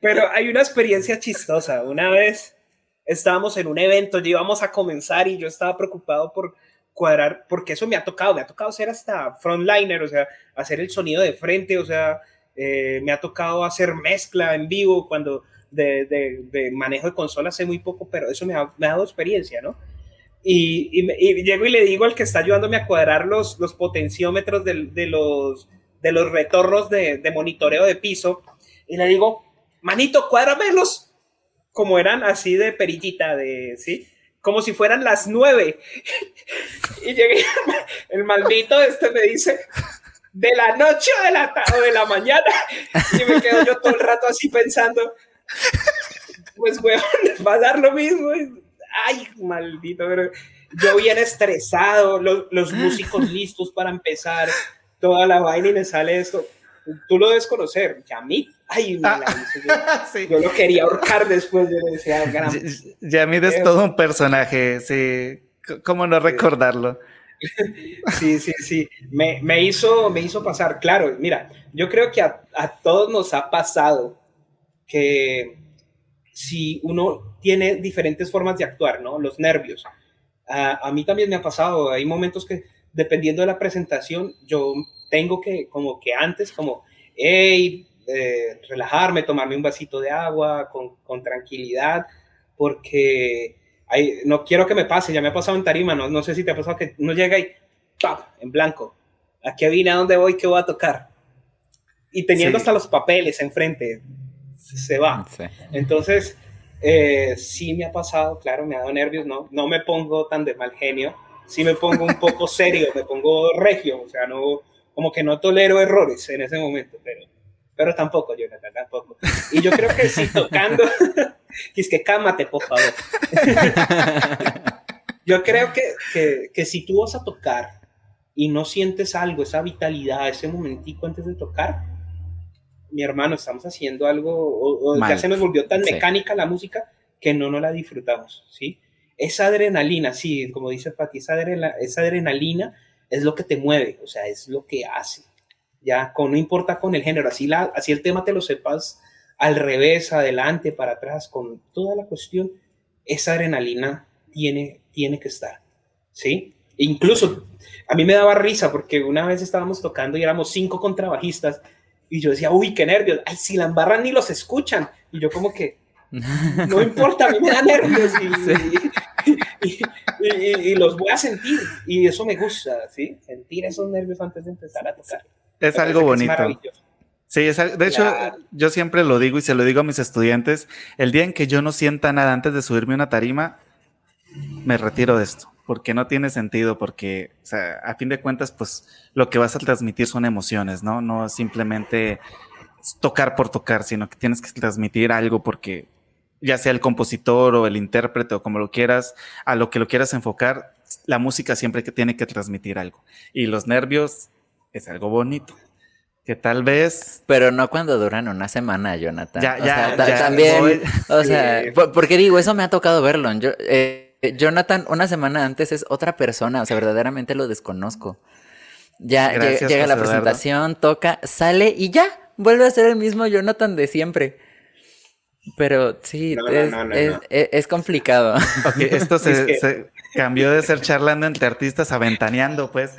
Pero hay una experiencia chistosa. Una vez estábamos en un evento, ya íbamos a comenzar y yo estaba preocupado por cuadrar, porque eso me ha tocado, me ha tocado ser hasta frontliner, o sea, hacer el sonido de frente, o sea, eh, me ha tocado hacer mezcla en vivo cuando de, manejo de consola hace muy poco, pero eso me ha, dado experiencia, ¿no? Y, y, llego y le digo al que está ayudándome a cuadrar los, los potenciómetros de, de los, de los retornos de, de, monitoreo de piso, y le digo, manito, cuádramelos como eran así de perillita, de, ¿sí? Como si fueran las nueve. y llegué, el maldito este me dice, de la noche o de la, de la mañana. Y me quedo yo todo el rato así pensando, pues, weón, va a dar lo mismo ay, maldito, pero yo bien estresado, los, los músicos listos para empezar toda la vaina y me sale esto. Tú lo debes conocer, ya a mí, ay, ah, yo, sí. yo, lo quería ahorcar después, yo le decía, gran... Yamid es todo un personaje, sí, ¿cómo no recordarlo? Sí, sí, sí, me, me, hizo, me hizo pasar, claro, mira, yo creo que a, a todos nos ha pasado que si uno tiene diferentes formas de actuar, ¿no? Los nervios. a mí también me ha pasado, hay momentos que dependiendo de la presentación, yo tengo que, como que antes, como, hey, eh, relajarme, tomarme un vasito de agua con, con tranquilidad, porque hay, no quiero que me pase, ya me ha pasado en tarima, no, no sé si te ha pasado que uno llega y ¡pap! en blanco. Aquí vine a dónde voy, qué voy a tocar. Y teniendo hasta los papeles enfrente, se va. Entonces, eh, sí me ha pasado, claro, me ha dado nervios, no, no me pongo tan de mal genio, sí me pongo un poco serio, me pongo regio, o sea, no, como que no tolero errores en ese momento, pero, pero tampoco, Jonathan, tampoco. Y yo creo que sí, tocando, es que cámate, por favor. yo creo que, que, que si tú vas a tocar y no sientes algo, esa vitalidad, ese momentico antes de tocar, mi hermano, estamos haciendo algo, o, ya se nos volvió tan mecánica la música que no nos la disfrutamos, ¿sí? Esa adrenalina, sí, como dice Pati, esa, esa adrenalina es lo que te mueve, o sea, es lo que hace, ya, con, no importa con el género, así, la, así el tema te lo sepas al revés, adelante, para atrás, con toda la cuestión, esa adrenalina tiene, tiene que estar, ¿sí? Incluso a mí me daba risa porque una vez estábamos tocando y éramos cinco contrabajistas y yo decía, uy, qué nervios. Ay, si la embarran ni los escuchan. Y yo como que, no importa, a mí me da nervios y, y, los voy a sentir. Y eso me gusta, ¿sí? Sentir esos nervios antes de empezar a tocar. Es algo bonito. sí, es, de hecho, yo siempre lo digo y se lo digo a mis estudiantes, el día en que yo no sienta nada antes de subirme a una tarima, me retiro de esto porque no tiene sentido, porque, o sea, a fin de cuentas, pues lo que vas a transmitir son emociones, ¿no? No simplemente tocar por tocar, sino que tienes que transmitir algo porque ya sea el compositor o el intérprete o como lo quieras, a lo que lo quieras enfocar, la música siempre que tiene que transmitir algo. Y los nervios es algo bonito. que tal vez... Pero no cuando duran una semana, Jonathan. Ya, ya, ya también, o sea, porque digo, eso me ha tocado verlo. Yo, eh, Jonathan, una semana antes es otra persona, o sea, verdaderamente lo desconozco. Ya llega, la presentación, toca, sale y ya, vuelve a ser el mismo Jonathan de siempre. Pero sí, es, complicado. esto se, cambió de ser charlando entre artistas a ventaneando, pues.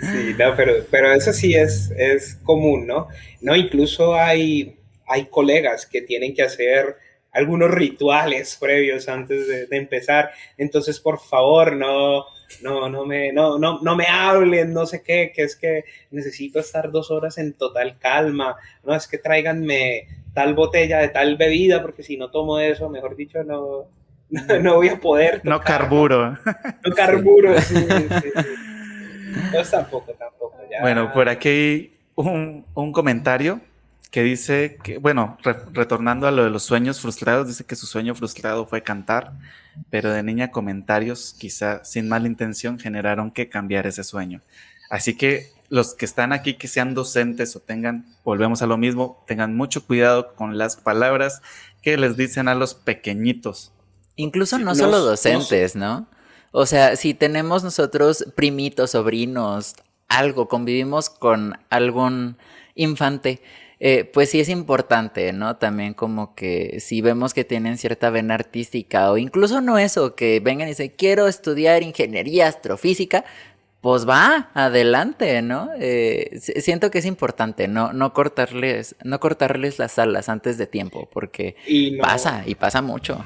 Sí, no, pero, pero eso sí es, es común, ¿no? No, incluso hay, hay colegas que tienen que hacer algunos rituales previos antes de, empezar. Entonces, por favor, no, no, no me, no, no, no me hablen, no sé qué, que es que necesito estar dos horas en total calma. No, es que tráiganme tal botella de tal bebida, porque si no tomo eso, mejor dicho, no, no, voy a poder. no carburo. No, carburo, sí, sí. Pues tampoco, tampoco. Bueno, por aquí un, un comentario que dice que, bueno, retornando a lo de los sueños frustrados, dice que su sueño frustrado fue cantar, pero de niña comentarios, quizá sin mala intención, generaron que cambiar ese sueño. Así que los que están aquí, que sean docentes o tengan, volvemos a lo mismo, tengan mucho cuidado con las palabras que les dicen a los pequeñitos. Incluso no solo docentes, ¿no? O sea, si tenemos nosotros primitos, sobrinos, algo, convivimos con algún infante, eh, pues sí es importante, ¿no? También como que si vemos que tienen cierta vena artística o incluso no eso, que vengan y dicen, quiero estudiar ingeniería astrofísica, pues va, adelante, ¿no? Eh, siento que es importante no, no, cortarles, no cortarles las alas antes de tiempo, porque pasa y pasa mucho.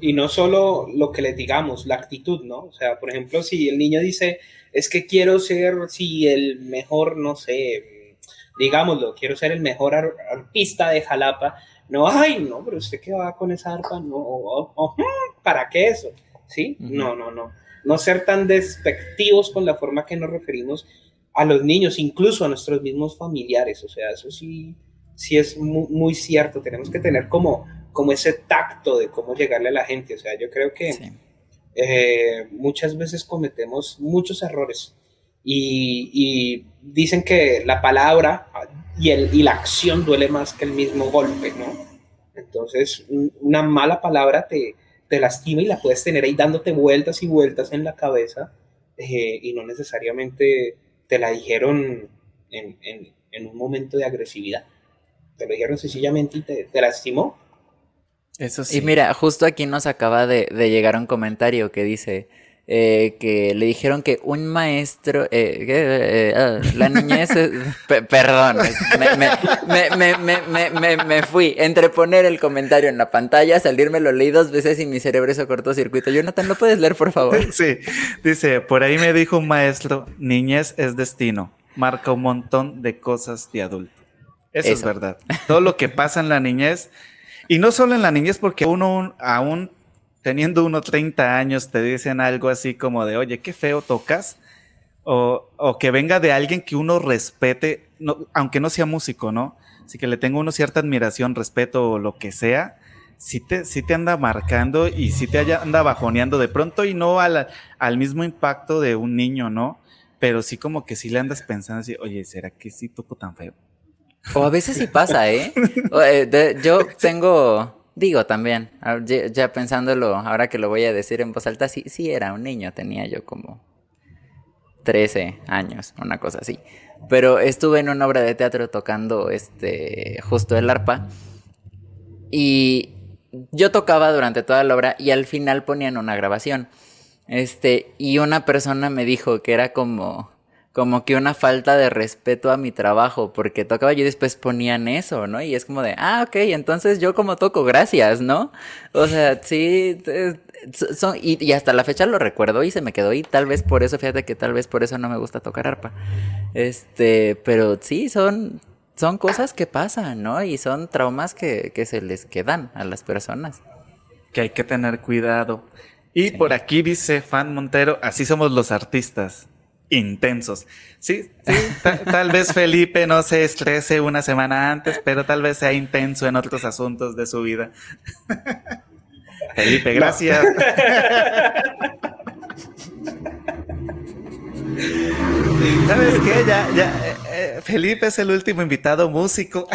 Y no solo lo que les digamos, la actitud, ¿no? O sea, por ejemplo, si el niño dice, es que quiero ser, si el mejor, no sé, digámoslo, quiero ser el mejor arpista de Jalapa, no, ay, no, pero usted qué va con esa arpa, no, ¿para qué eso? ¿Sí? No, no, no. No ser tan despectivos con la forma que nos referimos a los niños, incluso a nuestros mismos familiares. O sea, eso sí, sí es muy cierto. Tenemos que tener como como ese tacto de cómo llegarle a la gente. O sea, yo creo que eh, muchas veces cometemos muchos errores y, dicen que la palabra y, el, y la acción duele más que el mismo golpe, ¿no? Entonces, una mala palabra te, te lastima y la puedes tener ahí dándote vueltas y vueltas en la cabeza eh, y no necesariamente te la dijeron en, en, un momento de agresividad. Te lo dijeron sencillamente y te, te lastimó eso sí. Y mira, justo aquí nos acaba de, llegar un comentario que dice eh, que le dijeron que un maestro, eh, eh, ah, la niñez, perdón, me, fui entre poner el comentario en la pantalla, salirme lo leí dos veces y mi cerebro hizo cortocircuito. Jonathan, ¿lo puedes leer, por favor? Sí, dice, por ahí me dijo un maestro, niñez es destino, marca un montón de cosas de adulto. Eso. es verdad. Todo lo que pasa en la niñez y no solo en la niñez, porque uno aún teniendo uno 30 años te dicen algo así como de, oye, qué feo tocas. O, o que venga de alguien que uno respete, no, aunque no sea músico, ¿no? Así que le tengo uno cierta admiración, respeto o lo que sea, sí te, sí te anda marcando y sí te anda bajoneando de pronto y no al, al mismo impacto de un niño, ¿no? Pero sí como que sí le andas pensando así, oye, ¿será que sí toco tan feo? O a veces sí pasa, ¿eh? eh yo tengo, digo también, ya pensándolo, ahora que lo voy a decir en voz alta, sí, sí era un niño, tenía yo como 13 años, una cosa así. Pero estuve en una obra de teatro tocando este justo el arpa y yo tocaba durante toda la obra y al final ponían una grabación. Este, y una persona me dijo que era como como que una falta de respeto a mi trabajo, porque tocaba yo y después ponían eso, ¿no? Y es como de, ah, ok, entonces yo como toco, gracias, ¿no? O sea, sí, son, y, hasta la fecha lo recuerdo y se me quedó y tal vez por eso, fíjate que tal vez por eso no me gusta tocar arpa. Este, pero sí, son, son cosas que pasan, ¿no? Y son traumas que, que se les quedan a las personas. Que hay que tener cuidado. Y por aquí dice Fan Montero, así somos los artistas intensos. Sí, sí tal vez Felipe no se estrese una semana antes, pero tal vez sea intenso en otros asuntos de su vida. Felipe, gracias. ¿Sabes qué? Ya, ya, eh, eh, Felipe es el último invitado músico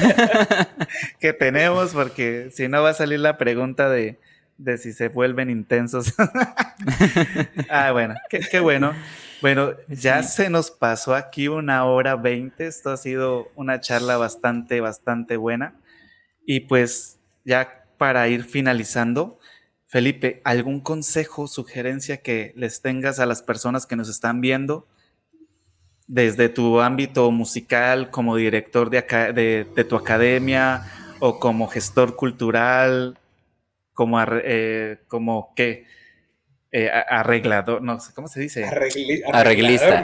que tenemos, porque si no va a salir la pregunta de, de si se vuelven intensos. ah, bueno, qué, bueno. Bueno, ya se nos pasó aquí una hora veinte. Esto ha sido una charla bastante, bastante buena. Y pues ya para ir finalizando, Felipe, ¿algún consejo, sugerencia que les tengas a las personas que nos están viendo desde tu ámbito musical, como director de, de, tu academia o como gestor cultural, como, eh, como qué? Eh, arreglador, no sé, ¿cómo se dice? arreglista.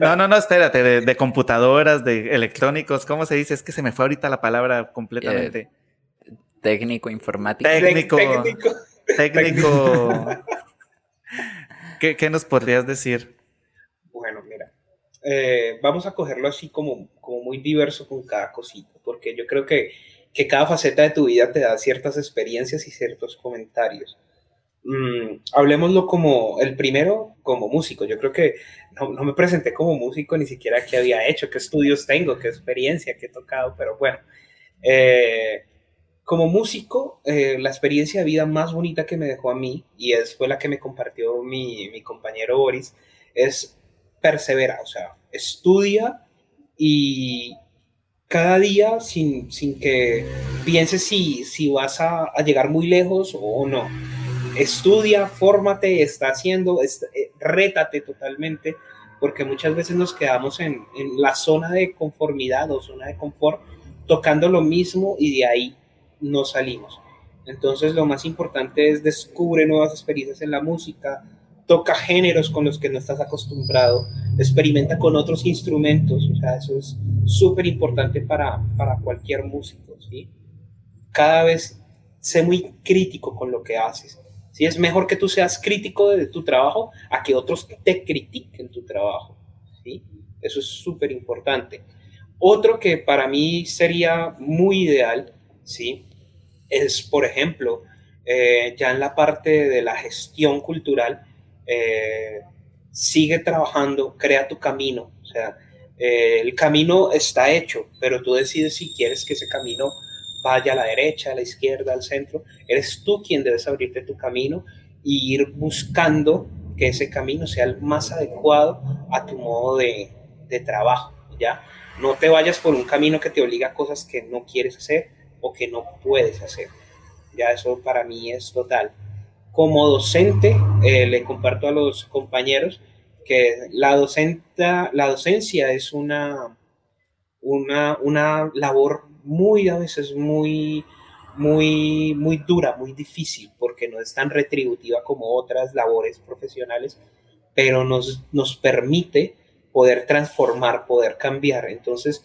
No, no, no, espérate, de, computadoras, de electrónicos, ¿cómo se dice? Es que se me fue ahorita la palabra completamente. Eh, técnico informático. Técnico. técnico técnico. ¿Qué, nos podrías decir? Bueno, mira, eh, vamos a cogerlo así como, como muy diverso con cada cosita, porque yo creo que, que cada faceta de tu vida te da ciertas experiencias y ciertos comentarios. Mm, hablemoslo como el primero, como músico. Yo creo que no, no, me presenté como músico ni siquiera qué había hecho, qué estudios tengo, qué experiencia, qué he tocado, pero bueno. Eh, como músico, eh, la experiencia de vida más bonita que me dejó a mí, y es, fue la que me compartió mi, mi compañero Boris, es persevera, o sea, estudia y cada día sin, sin que pienses si, si vas a, a, llegar muy lejos o no. Estudia, fórmate, está haciendo, eh, rétate totalmente, porque muchas veces nos quedamos en, en la zona de conformidad o zona de confort, tocando lo mismo y de ahí no salimos. Entonces lo más importante es descubre nuevas experiencias en la música, toca géneros con los que no estás acostumbrado, experimenta con otros instrumentos, o sea, eso es súper importante para, para cualquier músico, ¿sí? Cada vez sé muy crítico con lo que haces. ¿sí? Es mejor que tú seas crítico de tu trabajo a que otros te critiquen tu trabajo, ¿sí? Eso es súper importante. Otro que para mí sería muy ideal, ¿sí? es, por ejemplo, eh, ya en la parte de la gestión cultural, eh, sigue trabajando, crea tu camino. O sea, eh, el camino está hecho, pero tú decides si quieres que ese camino vaya a la derecha, a la izquierda, al centro. Eres tú quien debes abrirte tu camino y ir buscando que ese camino sea el más adecuado a tu modo de, de trabajo, ¿ya? No te vayas por un camino que te obliga a cosas que no quieres hacer, o que no puedes hacer. Ya eso para mí es total. Como docente, eh, le comparto a los compañeros que la, docenta, la docencia es una, una, una labor muy, a veces muy, muy, muy dura, muy difícil, porque no es tan retributiva como otras labores profesionales, pero nos, nos permite poder transformar, poder cambiar. Entonces,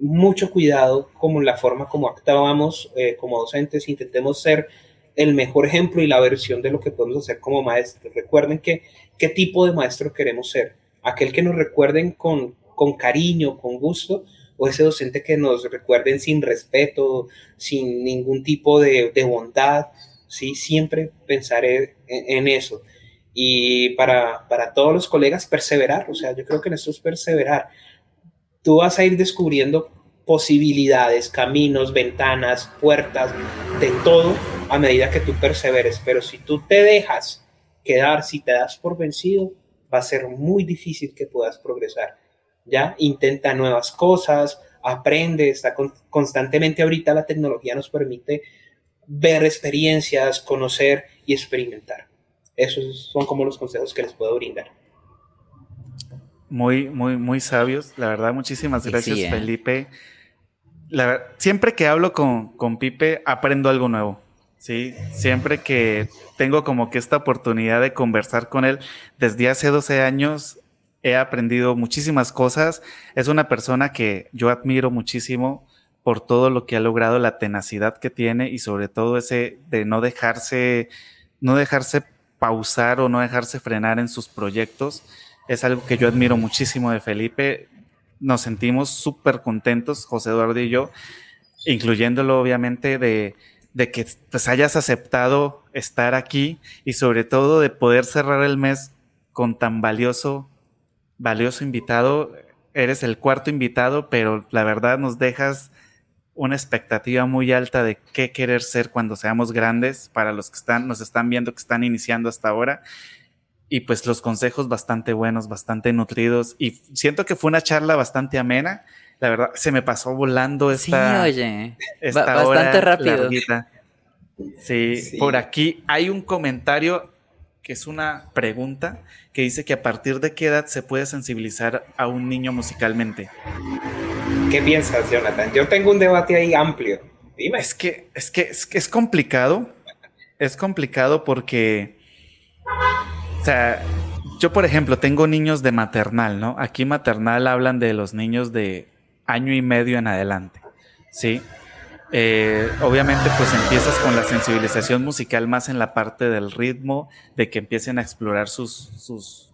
mucho cuidado como la forma como actuábamos eh, como docentes, intentemos ser el mejor ejemplo y la versión de lo que podemos hacer como maestros. Recuerden que qué tipo de maestro queremos ser, aquel que nos recuerden con, con cariño, con gusto, o ese docente que nos recuerden sin respeto, sin ningún tipo de, de bondad, ¿sí? Siempre pensaré en, en eso. Y para, para todos los colegas, perseverar, o sea, yo creo que en esto es perseverar tú vas a ir descubriendo posibilidades, caminos, ventanas, puertas, de todo a medida que tú perseveres. Pero si tú te dejas quedar, si te das por vencido, va a ser muy difícil que puedas progresar. ¿Ya? Intenta nuevas cosas, aprende, está constantemente ahorita la tecnología nos permite ver experiencias, conocer y experimentar. Esos son como los consejos que les puedo brindar. Muy, muy, muy sabios. La verdad, muchísimas gracias, ¿eh? Felipe. siempre que hablo con, con Pipe, aprendo algo nuevo. Sí, siempre que tengo como que esta oportunidad de conversar con él, desde hace 12 años he aprendido muchísimas cosas. Es una persona que yo admiro muchísimo por todo lo que ha logrado, la tenacidad que tiene y sobre todo ese de no dejarse, no dejarse pausar o no dejarse frenar en sus proyectos es algo que yo admiro muchísimo de Felipe. Nos sentimos súper contentos, José Eduardo y yo, incluyéndolo obviamente de, que pues, hayas aceptado estar aquí y sobre todo de poder cerrar el mes con tan valioso valioso invitado. Eres el cuarto invitado, pero la verdad nos dejas una expectativa muy alta de qué querer ser cuando seamos grandes para los que están, nos están viendo que están iniciando hasta ahora. Y pues los consejos bastante buenos, bastante nutridos. Y siento que fue una charla bastante amena. La verdad, se me pasó volando esta. Sí, oye. bastante rápido. sí, por aquí hay un comentario que es una pregunta que dice que a partir de qué edad se puede sensibilizar a un niño musicalmente. ¿Qué piensas, Jonathan? Yo tengo un debate ahí amplio. Dime. Es que es, que, es, que es complicado. Es complicado porque, o sea, yo por ejemplo tengo niños de maternal, ¿no? Aquí maternal hablan de los niños de año y medio en adelante, ¿sí? Eh, obviamente pues empiezas con la sensibilización musical más en la parte del ritmo, de que empiecen a explorar sus, sus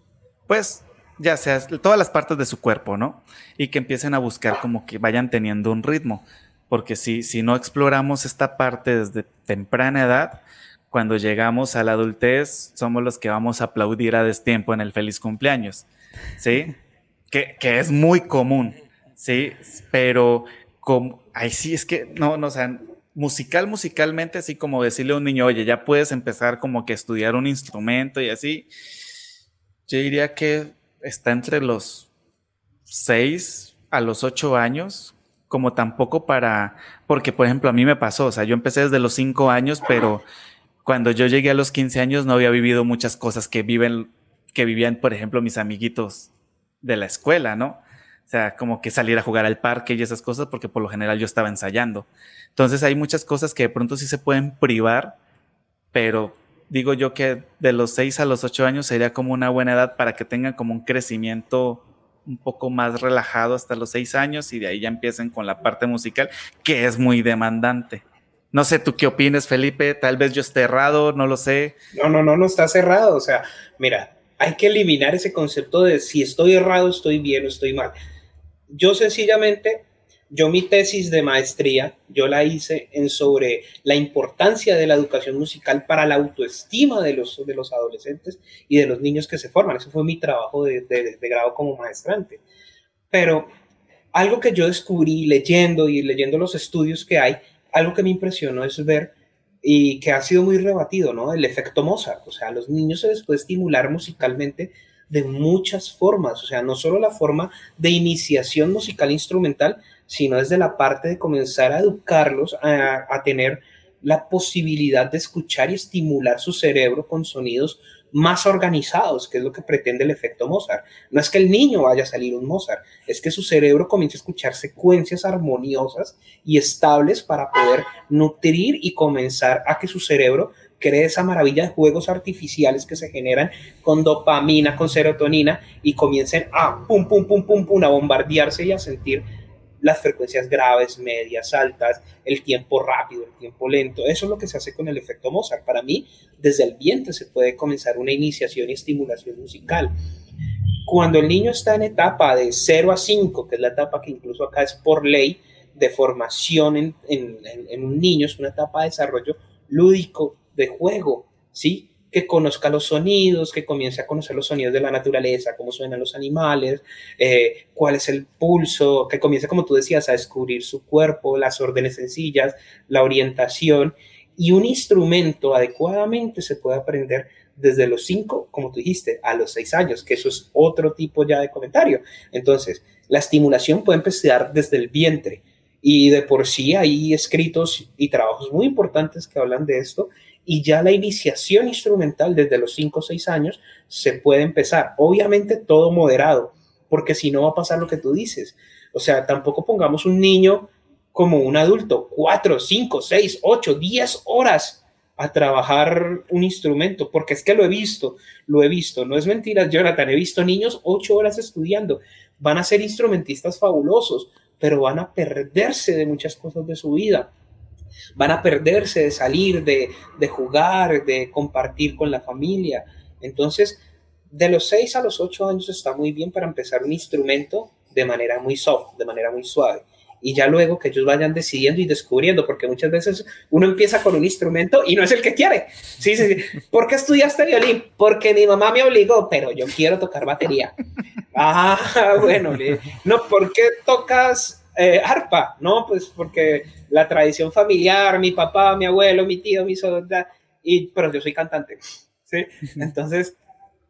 pues ya sea todas las partes de su cuerpo, ¿no? Y que empiecen a buscar como que vayan teniendo un ritmo, porque si, si no exploramos esta parte desde temprana edad, cuando llegamos a la adultez somos los que vamos a aplaudir a destiempo en el feliz cumpleaños, ¿sí? que, que es muy común, ¿sí? Pero como, ay, sí, es que, no, no, o sea, musical, musicalmente, así como decirle a un niño, oye, ya puedes empezar como que estudiar un instrumento y así, yo diría que está entre los 6 a los 8 años, como tampoco para, porque por ejemplo a mí me pasó, o sea, yo empecé desde los 5 años, pero cuando yo llegué a los 15 años no había vivido muchas cosas que viven, que vivían, por ejemplo, mis amiguitos de la escuela, ¿no? O sea, como que salir a jugar al parque y esas cosas, porque por lo general yo estaba ensayando. Entonces hay muchas cosas que de pronto sí se pueden privar, pero digo yo que de los 6 a los 8 años sería como una buena edad para que tengan como un crecimiento un poco más relajado hasta los 6 años y de ahí ya empiecen con la parte musical, que es muy demandante. No sé, ¿tú qué opinas, Felipe? Tal vez yo esté errado, no lo sé. No, no, no, no está cerrado. O sea, mira, hay que eliminar ese concepto de si estoy errado, estoy bien o estoy mal yo sencillamente, yo mi tesis de maestría, yo la hice en sobre la importancia de la educación musical para la autoestima de los, de los adolescentes y de los niños que se forman. Ese fue mi trabajo de, de grado como maestrante. Pero algo que yo descubrí leyendo y leyendo los estudios que hay, algo que me impresionó es ver y que ha sido muy rebatido, ¿no? El efecto Mozart. O sea, los niños se les puede estimular musicalmente de muchas formas, o sea, no solo la forma de iniciación musical instrumental, sino desde la parte de comenzar a educarlos a, tener la posibilidad de escuchar y estimular su cerebro con sonidos más organizados, que es lo que pretende el efecto Mozart. No es que el niño vaya a salir un Mozart, es que su cerebro comience a escuchar secuencias armoniosas y estables para poder nutrir y comenzar a que su cerebro cree esa maravilla de juegos artificiales que se generan con dopamina, con serotonina y comiencen a pum, pum, pum, pum, pum, a bombardearse y a sentir las frecuencias graves, medias, altas, el tiempo rápido, el tiempo lento. Eso es lo que se hace con el efecto Mozart. Para mí, desde el vientre se puede comenzar una iniciación y estimulación musical. Cuando el niño está en etapa de 0 a 5, que es la etapa que incluso acá es por ley de formación en, en, en un niño, es una etapa de desarrollo lúdico de juego, ¿sí? Que conozca los sonidos, que comience a conocer los sonidos de la naturaleza, cómo suenan los animales, eh, cuál es el pulso, que comience, como tú decías, a descubrir su cuerpo, las órdenes sencillas, la orientación y un instrumento adecuadamente se puede aprender desde los 5, como tú dijiste, a los 6 años, que eso es otro tipo ya de comentario. Entonces, la estimulación puede empezar desde el vientre y de por sí hay escritos y trabajos muy importantes que hablan de esto y ya la iniciación instrumental desde los 5 o 6 años se puede empezar. Obviamente todo moderado, porque si no va a pasar lo que tú dices. O sea, tampoco pongamos un niño como un adulto, 4, 5, 6, 8, 10 horas a trabajar un instrumento, porque es que lo he visto, lo he visto, no es mentira, Jonathan, he visto niños 8 horas estudiando, van a ser instrumentistas fabulosos, pero van a perderse de muchas cosas de su vida van a perderse de salir, de, jugar, de compartir con la familia. Entonces, de los 6 a los 8 años está muy bien para empezar un instrumento de manera muy soft, de manera muy suave. y ya luego que ellos vayan decidiendo y descubriendo, porque muchas veces uno empieza con un instrumento y no es el que quiere. Sí, sí, sí. ¿Por qué estudiaste violín? Porque mi mamá me obligó, pero yo quiero tocar batería. Ah, bueno, no, ¿por qué tocas eh, arpa? No, pues porque la tradición familiar, mi papá, mi abuelo, mi tío, mi soldado, y, pero yo soy cantante. ¿sí? Entonces,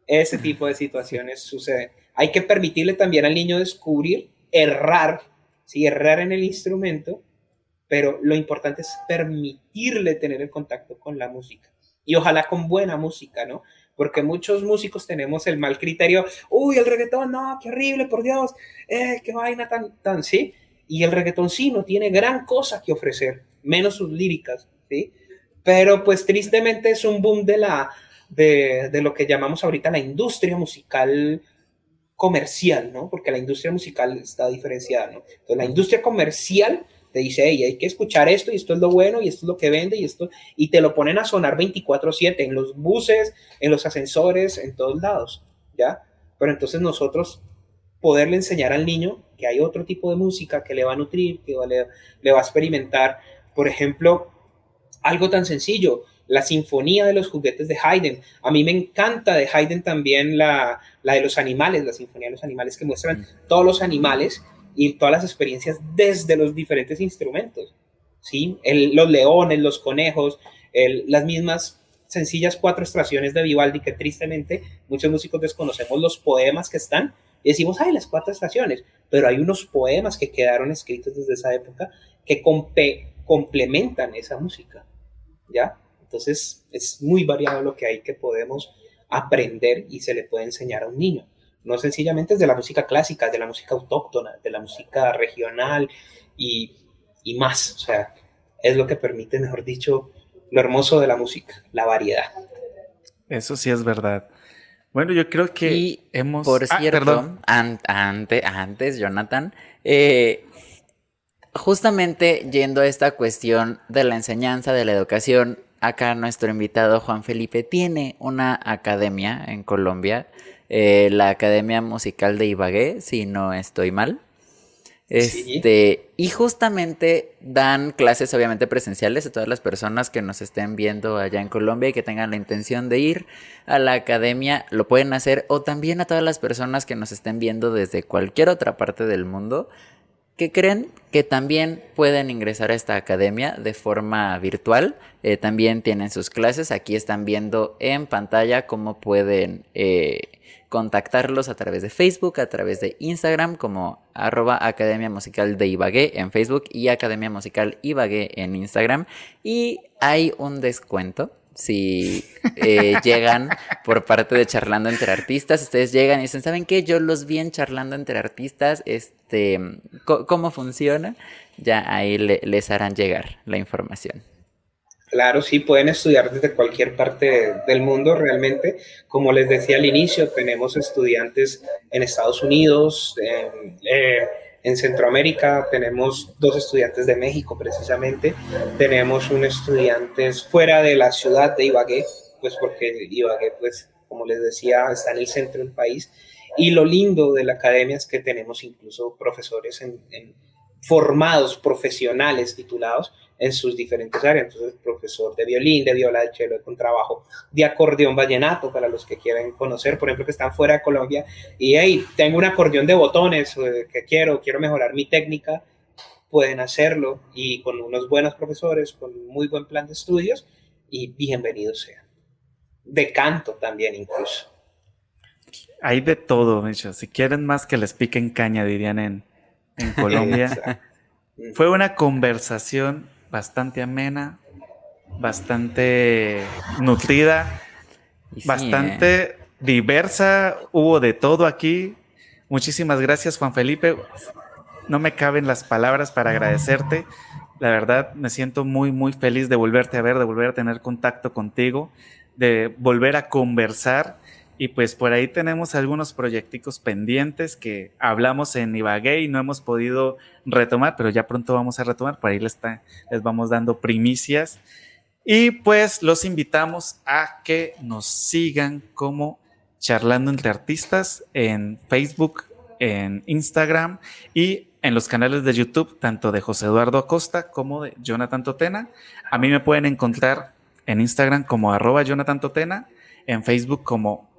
ese tipo de situaciones suceden. Hay que permitirle también al niño descubrir, errar, ¿sí? errar en el instrumento, pero lo importante es permitirle tener el contacto con la música. Y ojalá con buena música, ¿no? Porque muchos músicos tenemos el mal criterio, uy, el reggaetón, no, qué horrible, por Dios, eh, qué vaina tan, tan, sí. Y el reggaetón sí no tiene gran cosa que ofrecer, menos sus líricas, ¿sí? Pero pues tristemente es un boom de la, de, de, lo que llamamos ahorita la industria musical comercial, ¿no? Porque la industria musical está diferenciada, ¿no? Entonces, la industria comercial te dice, hey, hay que escuchar esto y esto es lo bueno y esto es lo que vende y esto, y te lo ponen a sonar 24/7 en los buses, en los ascensores, en todos lados, ¿ya? Pero entonces nosotros poderle enseñar al niño que hay otro tipo de música que le va a nutrir, que le, le va a experimentar, por ejemplo, algo tan sencillo, la sinfonía de los juguetes de Haydn. A mí me encanta de Haydn también la, la de los animales, la sinfonía de los animales que muestran mm. todos los animales y todas las experiencias desde los diferentes instrumentos. ¿sí? El, los leones, los conejos, el, las mismas sencillas cuatro extracciones de Vivaldi que tristemente muchos músicos desconocemos los poemas que están decimos, ay, las cuatro estaciones, pero hay unos poemas que quedaron escritos desde esa época que complementan esa música, ¿ya? Entonces es muy variado lo que hay que podemos aprender y se le puede enseñar a un niño. No sencillamente es de la música clásica, de la música autóctona, de la música regional y, y más. O sea, es lo que permite, mejor dicho, lo hermoso de la música, la variedad. Eso sí es verdad. Bueno, yo creo que hemos... Por ah, cierto, antes, Jonathan, eh, justamente yendo a esta cuestión de la enseñanza, de la educación, acá nuestro invitado Juan Felipe tiene una academia en Colombia, eh, la Academia Musical de Ibagué, si no estoy mal. Este, y justamente dan clases obviamente presenciales a todas las personas que nos estén viendo allá en Colombia y que tengan la intención de ir a la academia, lo pueden hacer, o también a todas las personas que nos estén viendo desde cualquier otra parte del mundo que creen que también pueden ingresar a esta academia de forma virtual. Eh, también tienen sus clases. Aquí están viendo en pantalla cómo pueden eh, contactarlos a través de Facebook, a través de Instagram, como arroba Academia Musical de Ibagué en Facebook y Academia Musical Ibagué en Instagram. Y hay un descuento si eh, llegan por parte de charlando entre artistas, ustedes llegan y dicen, ¿saben qué? Yo los vi en charlando entre artistas, este, ¿cómo funciona? Ya ahí les harán llegar la información. Claro, sí, pueden estudiar desde cualquier parte del mundo realmente. Como les decía al inicio, tenemos estudiantes en Estados Unidos, en, eh, en Centroamérica tenemos dos estudiantes de México precisamente, tenemos un estudiante fuera de la ciudad de Ibagué, pues porque Ibagué, pues como les decía, está en el centro del país. Y lo lindo de la academia es que tenemos incluso profesores formados profesionales titulados en sus diferentes áreas. Entonces, profesor de violín, de viola, de cello, de contrabajo, de acordeón vallenato, para los que quieran conocer, por ejemplo, que están fuera de Colombia, y hey, tengo un acordeón de botones eh, que quiero, quiero mejorar mi técnica, pueden hacerlo y con unos buenos profesores, con muy buen plan de estudios, y bienvenido sea. De canto también incluso. Hay de todo, hecho. Si quieren más que les piquen caña, dirían en, en Colombia. Fue una conversación bastante amena, bastante nutrida, bastante eh. diversa. Hubo de todo aquí. Muchísimas gracias, Juan Felipe. No me caben las palabras para agradecerte. La verdad, me siento muy, muy feliz de volverte a ver, de volver a tener contacto contigo, de volver a conversar y pues por ahí tenemos algunos proyecticos pendientes que hablamos en Ibagué y no hemos podido retomar, pero ya pronto vamos a retomar. Por ahí les, les vamos dando primicias. Y pues los invitamos a que nos sigan como charlando entre artistas en Facebook, en Instagram y en los canales de YouTube, tanto de José Eduardo Acosta como de Jonathan Totena. A mí me pueden encontrar en Instagram como arroba Jonathan Totena, en Facebook como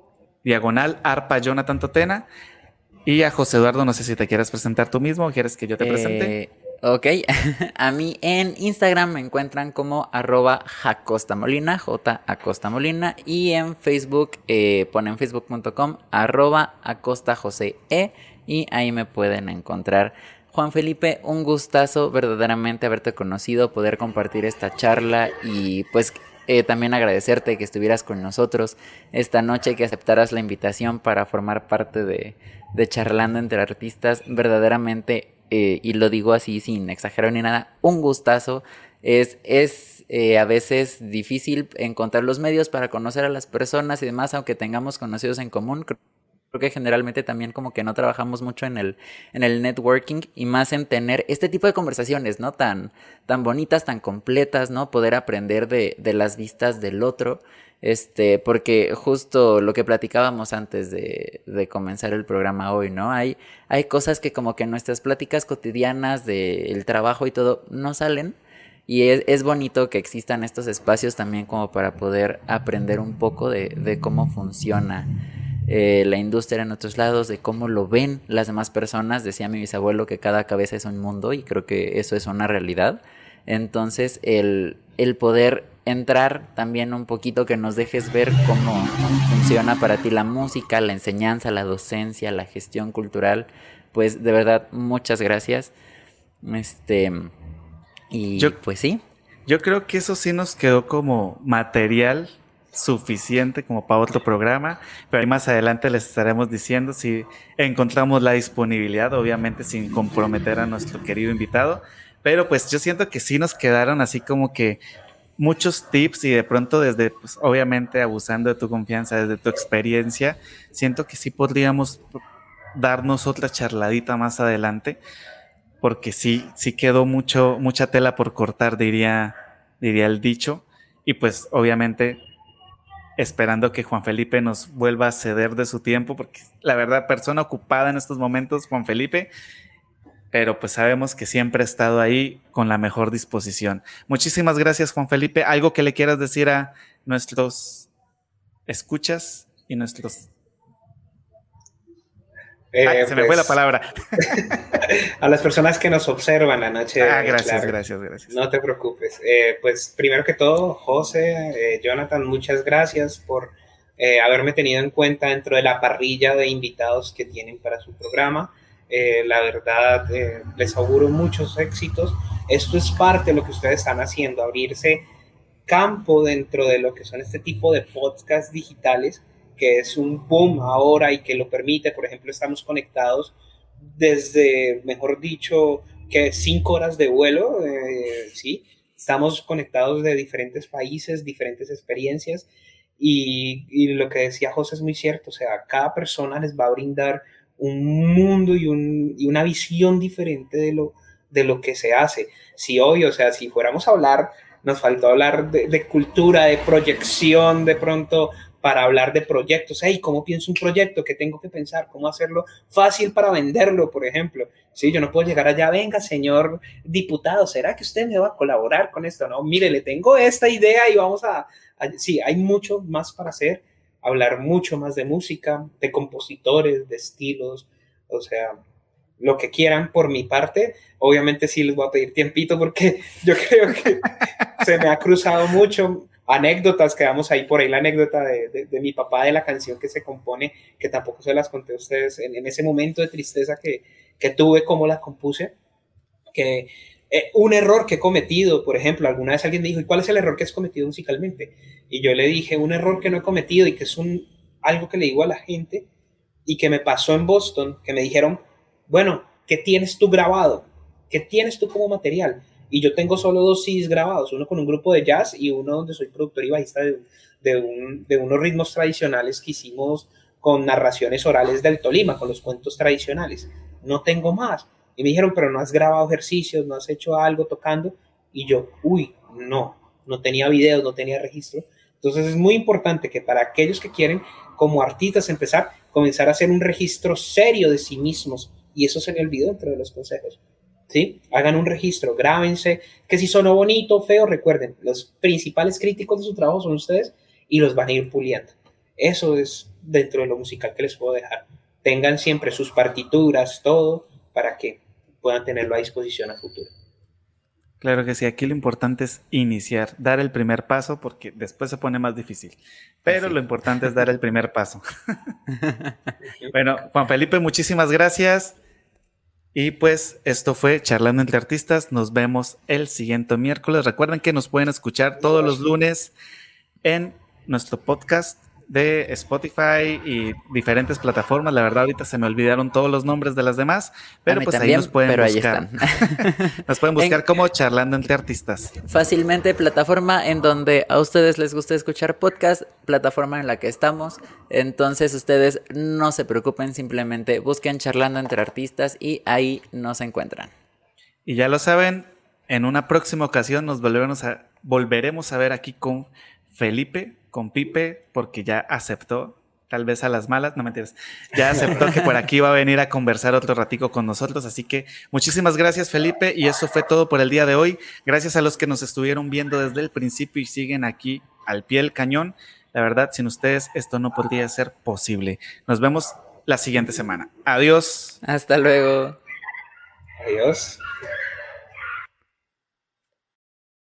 diagonal arpa Jonathan Totena. Y a José Eduardo, no sé si te quieres presentar tú mismo o quieres que yo te presente. Eh, ok, a mí en Instagram me encuentran como arroba jacostamolina, J Acosta Molina, y en Facebook eh, ponen facebook.com arroba acosta José E, y ahí me pueden encontrar. Juan Felipe, un gustazo verdaderamente haberte conocido, poder compartir esta charla y pues eh, también agradecerte que estuvieras con nosotros esta noche, que aceptaras la invitación para formar parte de, Charlando entre Artistas. Verdaderamente, eh, y lo digo así sin exagerar ni nada, un gustazo. Es, es eh, a veces difícil encontrar los medios para conocer a las personas y demás, aunque tengamos conocidos en común creo que generalmente también como que no trabajamos mucho en el, en el networking y más en tener este tipo de conversaciones, ¿no? Tan, tan bonitas, tan completas, ¿no? Poder aprender de, de las vistas del otro. Este, porque justo lo que platicábamos antes de, de, comenzar el programa hoy, ¿no? Hay, hay cosas que como que nuestras pláticas cotidianas del trabajo y todo no salen. Y es, es, bonito que existan estos espacios también como para poder aprender un poco de, de cómo funciona eh, la industria en otros lados, de cómo lo ven las demás personas. Decía mi bisabuelo que cada cabeza es un mundo y creo que eso es una realidad. Entonces, el, el poder entrar también un poquito, que nos dejes ver cómo funciona para ti la música, la enseñanza, la docencia, la gestión cultural, pues de verdad, muchas gracias. Este, y pues sí. Yo creo que eso sí nos quedó como material suficiente como para otro programa, pero ahí más adelante les estaremos diciendo si encontramos la disponibilidad, obviamente sin comprometer a nuestro querido invitado, pero pues yo siento que sí nos quedaron así como que muchos tips y de pronto desde, pues obviamente abusando de tu confianza, desde tu experiencia, siento que sí podríamos darnos otra charladita más adelante, porque sí, sí quedó mucho, mucha tela por cortar, diría, diría el dicho, y pues obviamente esperando que Juan Felipe nos vuelva a ceder de su tiempo, porque la verdad, persona ocupada en estos momentos, Juan Felipe, pero pues sabemos que siempre ha estado ahí con la mejor disposición. Muchísimas gracias, Juan Felipe. ¿Algo que le quieras decir a nuestros escuchas y nuestros eh, se me fue la pues, palabra. a las personas que nos observan la noche. Ah, gracias, gracias, gracias. No te preocupes. Eh, pues primero que todo, José, eh, Jonathan, muchas gracias por haberme tenido en cuenta dentro de la parrilla de invitados que tienen para su programa. la verdad, les auguro muchos éxitos. Esto es parte de lo que ustedes están haciendo, abrirse campo dentro de lo que son este tipo de podcasts digitales que es un boom ahora y que lo permite. Por ejemplo, estamos conectados desde, mejor dicho, que cinco horas de vuelo, eh, ¿sí? Estamos conectados de diferentes países, diferentes experiencias y, lo que decía José es muy cierto, o sea, cada persona les va a brindar un mundo y, un, y una visión diferente de lo, de lo que se hace. Si hoy, o sea, si fuéramos a hablar, nos faltó hablar de cultura, de proyección, de pronto para hablar de proyectos. Hey, ¿cómo pienso un proyecto? ¿Qué tengo que pensar? ¿Cómo hacerlo fácil para venderlo, por ejemplo? Sí, yo no puedo llegar allá, venga, señor diputado, ¿será que usted me va a colaborar con esto? No, mire, le tengo esta idea y vamos a, sí, hay mucho más para hacer, hablar mucho más de música, de compositores, de estilos, o sea, lo que quieran por mi parte. Obviamente sí les voy a pedir tiempito porque yo creo que se me ha cruzado mucho anécdotas, quedamos ahí por ahí la anécdota de, de, mi papá de la canción que se compone, que tampoco se las conté a ustedes en, ese momento de tristeza que, que, tuve, como la compuse, que eh, un error que he cometido, por ejemplo, alguna vez alguien me dijo, ¿y cuál es el error que has cometido musicalmente? Y yo le dije, un error que no he cometido y que es un, algo que le digo a la gente y que me pasó en Boston, que me dijeron, bueno, ¿qué tienes tú grabado? ¿Qué tienes tú como material? Y yo tengo solo dos CDs grabados, uno con un grupo de jazz y uno donde soy productor y bajista de, de, un, de unos ritmos tradicionales que hicimos con narraciones orales del Tolima, con los cuentos tradicionales. No tengo más. Y me dijeron, pero no has grabado ejercicios, no has hecho algo tocando. Y yo, uy, no, no tenía videos, no tenía registro. Entonces es muy importante que para aquellos que quieren como artistas empezar, comenzar a hacer un registro serio de sí mismos Y eso se me olvidó dentro de los consejos. ¿Sí? Hagan un registro, grábense, que si sonó bonito o feo, recuerden, los principales críticos de su trabajo son ustedes y los van a ir puliendo. Eso es dentro de lo musical que les puedo dejar. Tengan siempre sus partituras, todo, para que puedan tenerlo a disposición a futuro. Claro que sí, aquí lo importante es iniciar, dar el primer paso, porque después se pone más difícil. Pero lo importante es dar el primer paso. bueno, Juan Felipe, muchísimas gracias. Y pues esto fue Charlando entre Artistas. Nos vemos el siguiente miércoles. Recuerden que nos pueden escuchar todos los lunes en nuestro podcast de Spotify y diferentes plataformas. La verdad, ahorita se me olvidaron todos los nombres de las demás, pero pues ahí nos pueden buscar. nos pueden buscar como charlando entre artistas. Fácilmente plataforma en donde a ustedes les gusta escuchar podcast, plataforma en la que estamos. Entonces ustedes no se preocupen, simplemente busquen charlando entre artistas y ahí nos encuentran. Y ya lo saben, en una próxima ocasión nos volveremos a, volveremos a ver aquí con Felipe con Pipe porque ya aceptó, tal vez a las malas, no mentiras, ya aceptó que por aquí va a venir a conversar otro ratico con nosotros. Así que muchísimas gracias Felipe y eso fue todo por el día de hoy. Gracias a los que nos estuvieron viendo desde el principio y siguen aquí al pie del cañón. La verdad, sin ustedes esto no podría ser posible. Nos vemos la siguiente semana. Adiós. Hasta luego. Adiós.